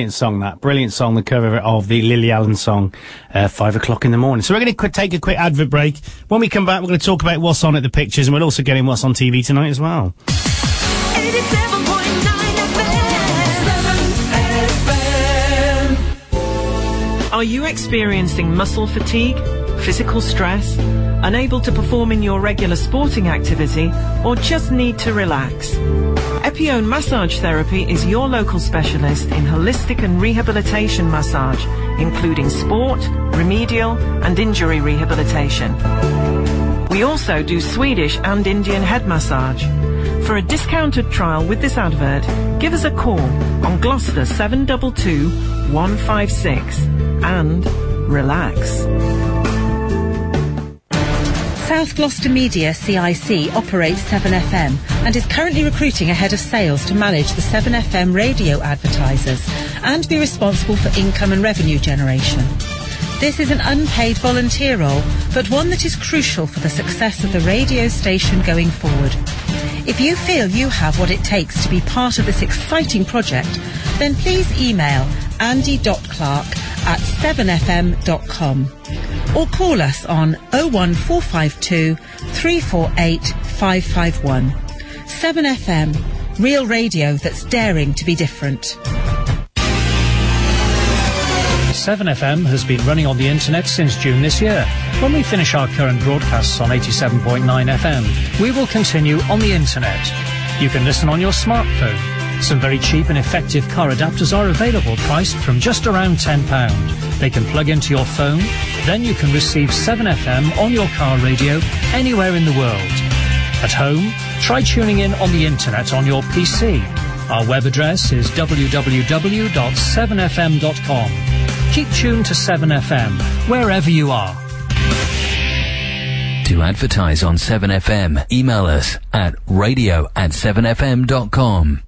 Brilliant song that. Brilliant song, the cover of the Lily Allen song, uh, five o'clock in the morning. So we're going to take a quick advert break. When we come back, we're going to talk about what's on at the pictures and we'll also get in what's on TV tonight as well. Are you experiencing muscle fatigue, physical stress, unable to perform in your regular sporting activity, or just need to relax? Epione Massage Therapy is your local specialist in holistic and rehabilitation massage, including sport, remedial, and injury rehabilitation. We also do Swedish and Indian head massage. For a discounted trial with this advert, give us a call on Gloucester 722 156 and relax. South Gloucester Media CIC operates 7FM and is currently recruiting a head of sales to manage the 7FM radio advertisers and be responsible for income and revenue generation. This is an unpaid volunteer role, but one that is crucial for the success of the radio station going forward. If you feel you have what it takes to be part of this exciting project, then please email andy.clark at 7fm.com or call us on 01452 348 551. 7FM, real radio that's daring to be different. 7FM has been running on the internet since June this year. When we finish our current broadcasts on 87.9 FM, we will continue on the internet. You can listen on your smartphone. Some very cheap and effective car adapters are available, priced from just around £10. They can plug into your phone, then you can receive 7FM on your car radio anywhere in the world. At home, try tuning in on the internet on your PC. Our web address is www.7fm.com. Keep tuned to 7FM, wherever you are. To advertise on 7FM, email us at radio at 7fm.com.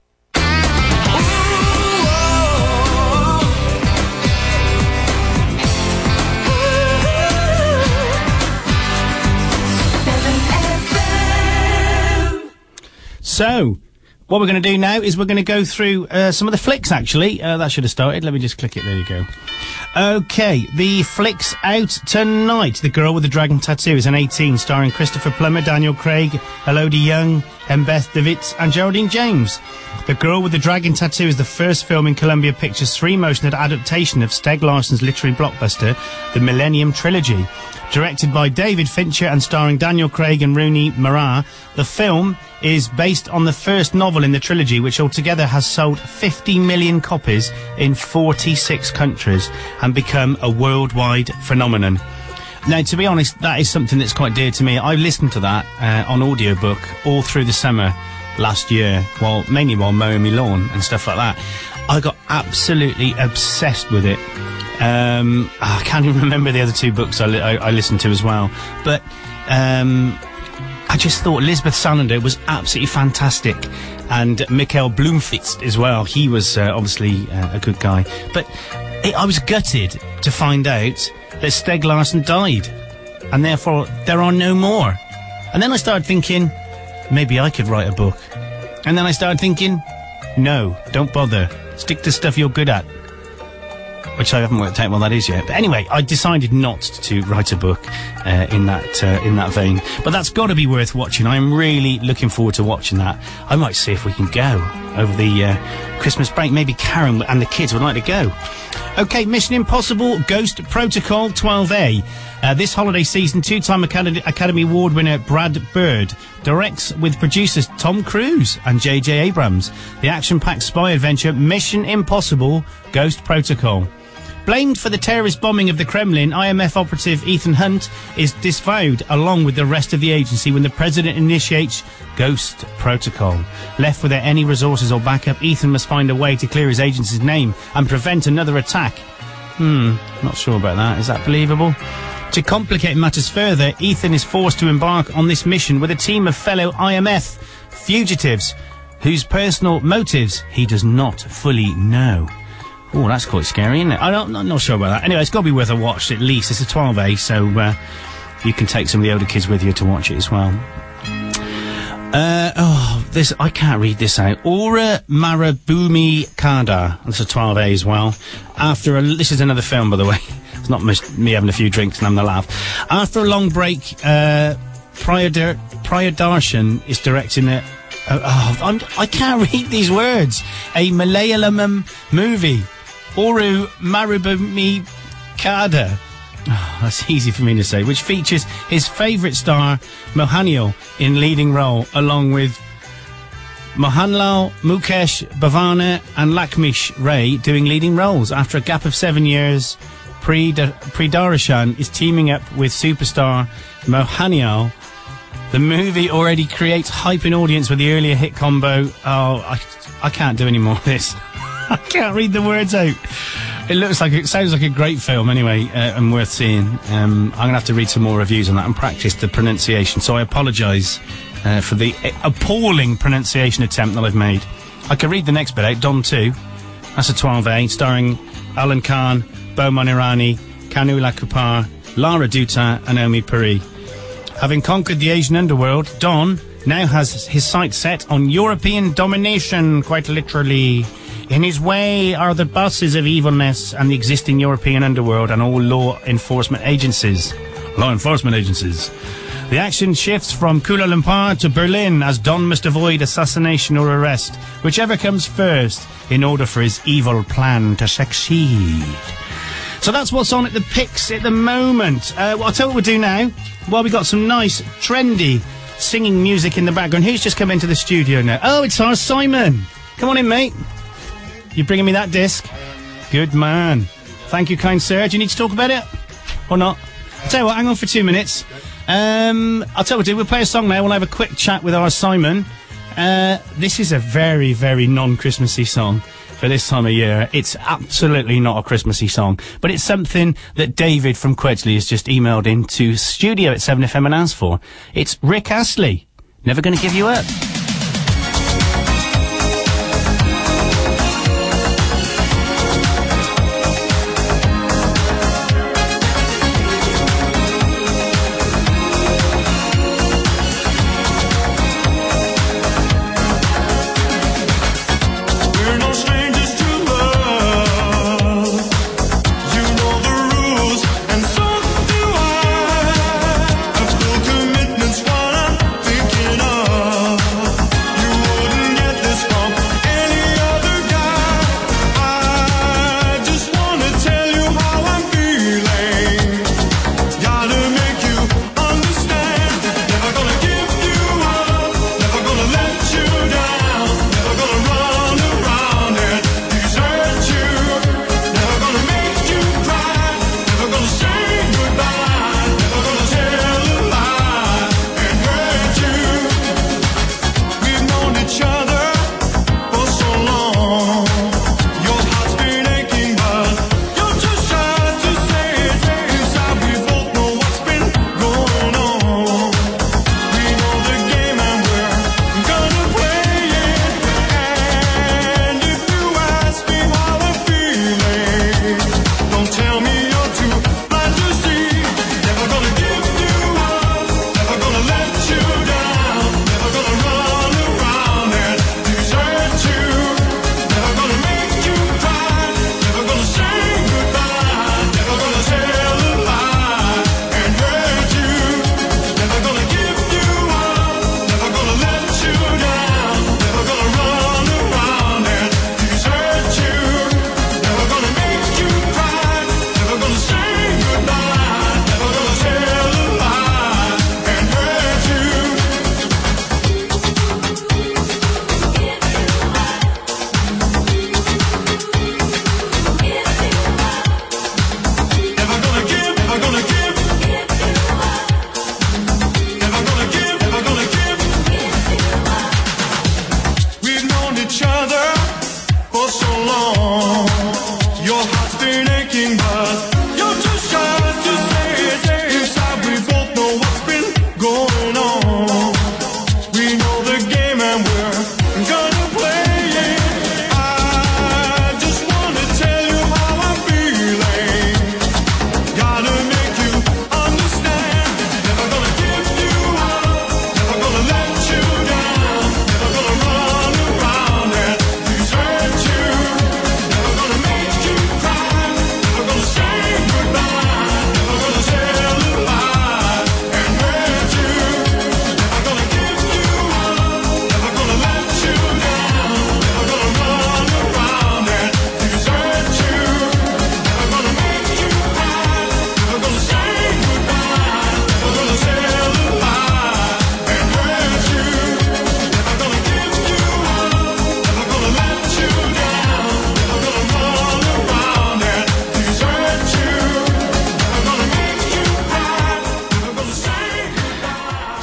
So, what we're going to do now is we're going to go through uh, some of the flicks, actually. Uh, that should have started. Let me just click it. There you go. Okay, the flicks out tonight. The Girl with the Dragon Tattoo is an 18, starring Christopher Plummer, Daniel Craig, Elodie Yung, and Beth DeWitt, and Geraldine James. The Girl with the Dragon Tattoo is the first film in Columbia Pictures' three-motion adaptation of Stieg Larsson's literary blockbuster, The Millennium Trilogy. Directed by David Fincher and starring Daniel Craig and Rooney Mara, the film is based on the first novel in the trilogy, which altogether has sold 50 million copies in 46 countries and become a worldwide phenomenon. Now, to be honest, that is something that's quite dear to me. I listened to that uh, on audiobook all through the summer last year, while mainly while mowing my lawn and stuff like that. I got absolutely obsessed with it. Um, I can't even (laughs) remember the other two books I, li- I, I listened to as well, but um, I just thought Elizabeth Salander was absolutely fantastic, and Mikhail Bloomfist as well. He was uh, obviously uh, a good guy, but it, I was gutted to find out that Stieg Larsson died, and therefore there are no more. And then I started thinking, maybe I could write a book. And then I started thinking, no, don't bother. Stick to stuff you're good at. Which I haven't worked out what that is yet. But anyway, I decided not to write a book uh, in that uh, in that vein. But that's got to be worth watching. I'm really looking forward to watching that. I might see if we can go over the uh, Christmas break. Maybe Karen and the kids would like to go. Okay, Mission Impossible Ghost Protocol 12A. Uh, this holiday season, two-time Academy, Academy Award winner Brad Bird directs with producers Tom Cruise and J.J. Abrams the action-packed spy adventure Mission Impossible Ghost Protocol. Blamed for the terrorist bombing of the Kremlin, IMF operative Ethan Hunt is disavowed along with the rest of the agency when the president initiates Ghost Protocol. Left without any resources or backup, Ethan must find a way to clear his agency's name and prevent another attack. Hmm, not sure about that. Is that believable? To complicate matters further, Ethan is forced to embark on this mission with a team of fellow IMF fugitives whose personal motives he does not fully know. Oh, that's quite scary, isn't it? I don't, I'm not sure about that. Anyway, it's got to be worth a watch at least. It's a 12A, so uh, you can take some of the older kids with you to watch it as well. Uh, oh, this I can't read this out. Aura Marabumi Kada. That's a 12A as well. After a, this is another film, by the way. (laughs) It's not me having a few drinks and having a laugh. After a long break, uh, Prayadar- Prayadarshan is directing it. Uh, oh, I'm, I can't (laughs) read these words. A Malayalam movie. Oru Marabumi Kada. Oh, ah, that's easy for me to say. Which features his favourite star, Mohanio, in leading role, along with Mohanlal, Mukesh, Bhavana, and Lakmish Ray doing leading roles. After a gap of seven years, Pri Darashan is teaming up with superstar Mohanlal. The movie already creates hype in audience with the earlier hit combo. Oh, I, I can't do any more of this. (laughs) I can't read the words out. It looks like it sounds like a great film anyway, uh, and worth seeing. Um, I'm gonna have to read some more reviews on that and practice the pronunciation. So I apologise uh, for the appalling pronunciation attempt that I've made. I can read the next bit out. Don two. That's a 12A, starring Alan Khan, Boman Irani, Kanu Lakupar, Lara Dutta, and Omi Puri. Having conquered the Asian underworld, Don now has his sights set on European domination, quite literally. In his way are the bosses of evilness and the existing European underworld and all law enforcement agencies. Law enforcement agencies. The action shifts from Kuala Lumpur to Berlin as Don must avoid assassination or arrest, whichever comes first, in order for his evil plan to succeed. So that's what's on at the picks at the moment. Uh, well, I'll tell you what we'll do now. While we got some nice, trendy singing music in the background. Who's just come into the studio now? Oh, it's our Simon. Come on in, mate. You bringing me that disc? Good man. Thank you, kind sir. Do you need to talk about it? Or not? I'll tell you what, hang on for two minutes. Um, I'll tell you what, we'll play a song now. We'll have a quick chat with our Simon. Uh, this is a very, very non-Christmassy song for this time of year. It's absolutely not a Christmassy song, but it's something that David from Quedgley has just emailed into studio at 7FM and asked for. It's Rick Astley. Never gonna give you up.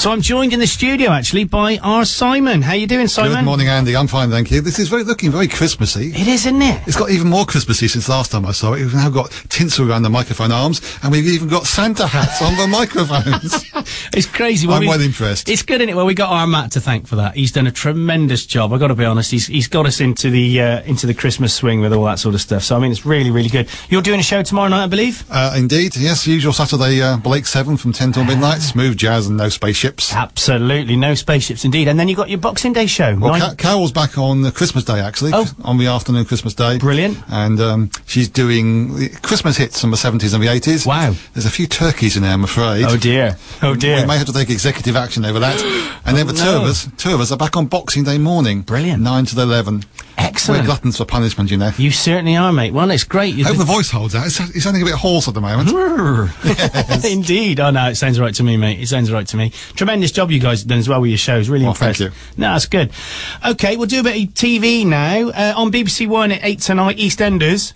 So I'm joined in the studio actually by our Simon. How are you doing, Simon? Good morning, Andy. I'm fine, thank you. This is very looking very Christmassy. It is, isn't it? It's got even more Christmassy since last time I saw it. We've now got tinsel around the microphone arms, and we've even got Santa hats on the (laughs) microphones. (laughs) It's crazy. I'm we- well impressed. It's good, isn't it? Well, we got our Matt to thank for that. He's done a tremendous job. I've got to be honest. He's he's got us into the uh, into the Christmas swing with all that sort of stuff. So I mean, it's really really good. You're doing a show tomorrow night, I believe. Uh, indeed, yes, usual Saturday, uh, Blake 7 from 10 till midnight. Smooth jazz and no spaceships. Absolutely, no spaceships indeed. And then you've got your Boxing Day show. Well, Nine- Ca- Carol's back on uh, Christmas Day, actually. Oh. On the afternoon Christmas Day. Brilliant. And um, she's doing Christmas hits from the 70s and the 80s. Wow. There's a few turkeys in there, I'm afraid. Oh dear. Oh dear. We may have to take executive action over that. (gasps) and then Oh, the two of us, two of us are back on Boxing Day morning. Brilliant. 9 to 11. Excellent. We're gluttons for punishment, you know. You certainly are, mate. Well, it's great. You Hope the voice holds out. It's, it's sounding a bit hoarse at the moment. (laughs) (laughs) Indeed. Oh, no, it sounds right to me, mate. It sounds right to me. Tremendous job you guys have done as well with your shows. Really Well, impressed. thank No, that's good. Okay, we'll do a bit of TV now. Uh, on BBC One at 8 tonight, EastEnders.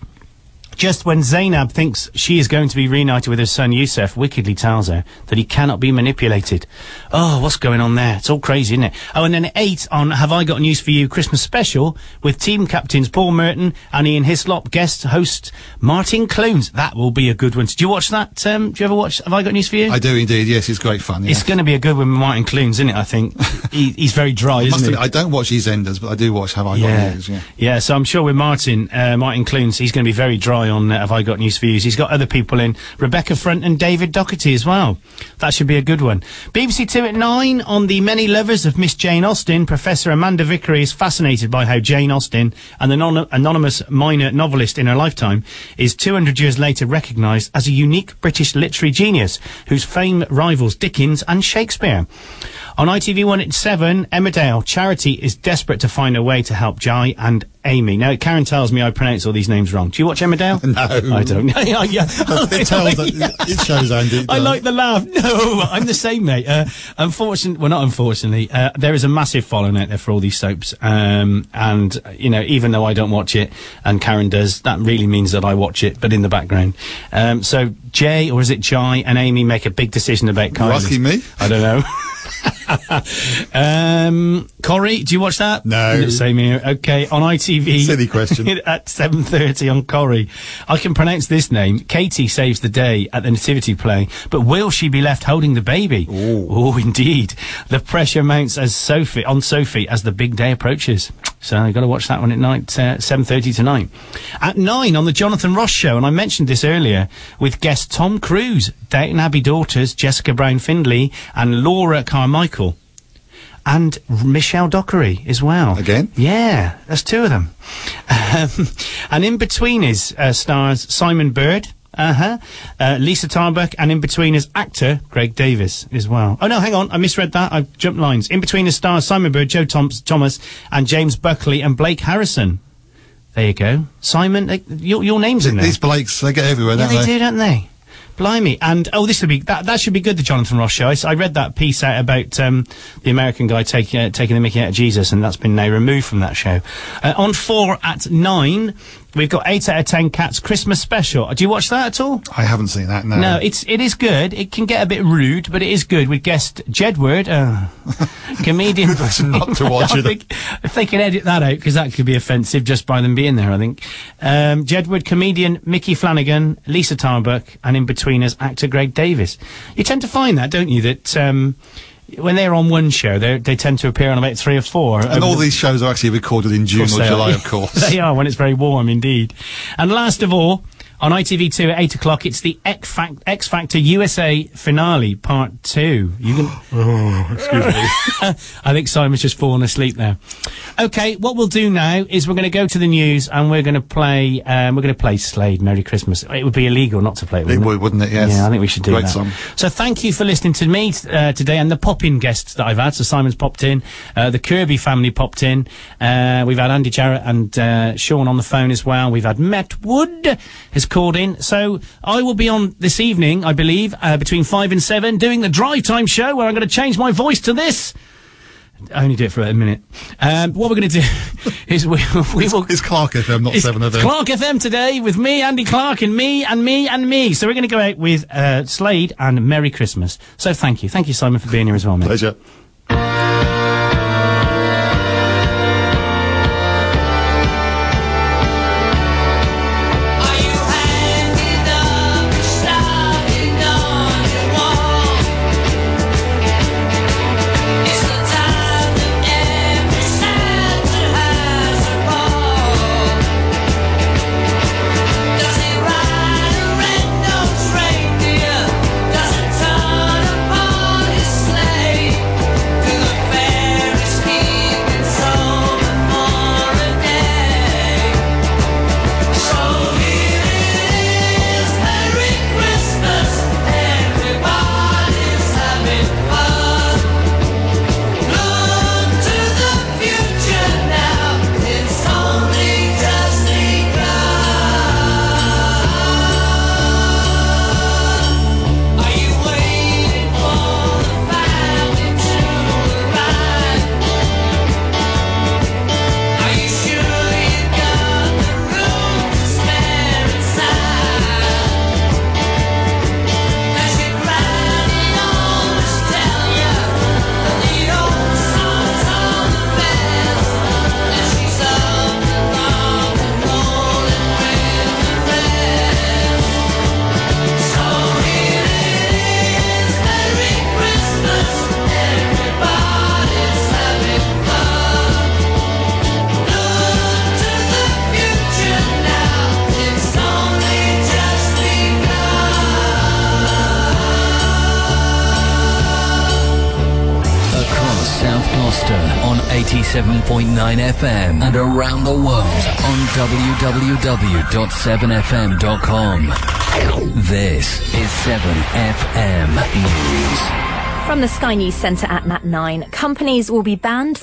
Just when Zainab thinks she is going to be reunited with her son Yusuf, wickedly tells her that he cannot be manipulated. Oh, what's going on there? It's all crazy, isn't it? Oh, and then 8 on Have I Got News for You Christmas special with team captains Paul Merton and Ian Hislop, guest host Martin Clunes. That will be a good one. Did you watch that? Um, do you ever watch Have I Got News for You? I do indeed, yes, it's great fun. Yeah. It's going to be a good one with Martin Clunes, isn't it? I think (laughs) he, he's very dry, I isn't he? admit, I don't watch EastEnders, but I do watch Have I Got yeah. News, yeah. yeah, so I'm sure with Martin, uh, Martin Clunes, he's going to be very dry on uh, Have I Got News for You. He's got other people in, Rebecca Front and David Doherty as well. That should be a good one. BBC Two at 9, on the many lovers of Miss Jane Austen, Professor Amanda Vickery is fascinated by how Jane Austen, an anon- anonymous minor novelist in her lifetime, is 200 years later recognised as a unique British literary genius whose fame rivals Dickens and Shakespeare. On ITV1 at 7, Emmerdale Charity is desperate to find a way to help Jai and Amy. Now, Karen tells me I pronounce all these names wrong. Do you watch Emmerdale? (laughs) No. I don't. (laughs) yeah, yeah. (laughs) It tells that- it shows, Andy, it I like the laugh. No, I'm the same, mate. Uh, unfortunately, well, not unfortunately, uh, there is a massive following out there for all these soaps. Um, and, you know, even though I don't watch it and Karen does, that really means that I watch it, but in the background. Um, so Jay, or is it Jai, and Amy make a big decision about Kylie. asking me? I don't know. um, Corey, do you watch that? No. Same here. Okay, on ITV. Silly question. (laughs) at 7.30 on Corrie. I can pronounce this name. Katie saves the day at the nativity play, but will she be left holding the baby? Oh, indeed. The pressure mounts as Sophie, on Sophie as the big day approaches. So you've got to watch that one at night, uh, 7.30 tonight. At 9 on the Jonathan Ross Show, and I mentioned this earlier, with guest Tom Cruise, Downton Abbey daughters, Jessica Brown Findlay, and Laura Carmichael and Michelle Dockery as well. Again? Yeah, that's two of them. Um, and in between is uh, stars Simon Bird. Uh-huh. Uh, Liza Tarbuck, and in between is actor Greg Davies as well. Oh no, hang on, I misread that. I jumped lines. In between is stars Simon Bird, Joe Thoms- Thomas, and James Buckley and Blake Harrison. There you go, Simon. They, your, your name's in there. These Blakes, they get everywhere, Yeah, don't they they? do, don't they? Blimey. And, oh, this would be, that, that should be good, the Jonathan Ross show. I read that piece out about, um, the American guy taking, uh, taking the mickey out of Jesus, and that's been now removed from that show. Uh, on four at nine, we've got eight out of ten cats Christmas special. Do you watch that at all? I haven't seen that, no. No, it's it is good. It can get a bit rude, but it is good. With guest Jedward, uh, (laughs) comedian. (laughs) not to watch (laughs) I it. think if they can edit that out, because that could be offensive just by them being there. I think um, Jedward, comedian Micky Flanagan, Liza Tarbuck, and in between us actor Greg Davies. You tend to find that, don't you? That um, when they're on one show, they they tend to appear on about three or four. And all um, these shows are actually recorded in June or July, are. of course. (laughs) they are when it's very warm indeed. And last of all, on ITV2 at 8 o'clock, it's the X, Fac- X Factor USA finale, part two. You can. (gasps) oh, excuse me. (laughs) I think Simon's just fallen asleep there. Okay, what we'll do now is we're going to go to the news and we're going to play. Um, we're going to play Slade. Merry Christmas. It would be illegal not to play it. It Wouldn't would, wouldn't it? Yes. Yeah, I think we should do Great that. song. So thank you for listening to me uh, today and the pop-in guests that I've had. So Simon's popped in, uh, the Kirby family popped in. Uh, we've had Andy Jarrett and uh, Sean on the phone as well. We've had Matt Wood has called in. So I will be on this evening, I believe, uh, between five and seven, doing the drive time show where I'm going to change my voice to this. I only do it for a minute. Um, what we're going to do (laughs) is we, (laughs) we will. It's Clark FM, not It's 7 FM. Clark FM today with me, Andy Clark, and me, and me, and me. So we're going to go out with uh, Slade and Merry Christmas. So thank you. Thank you, Simon, for being here as well, mate. Pleasure. FM and around the world on www.7fm.com. This is 7FM News. From the Sky News Centre at Nat 9, companies will be banned from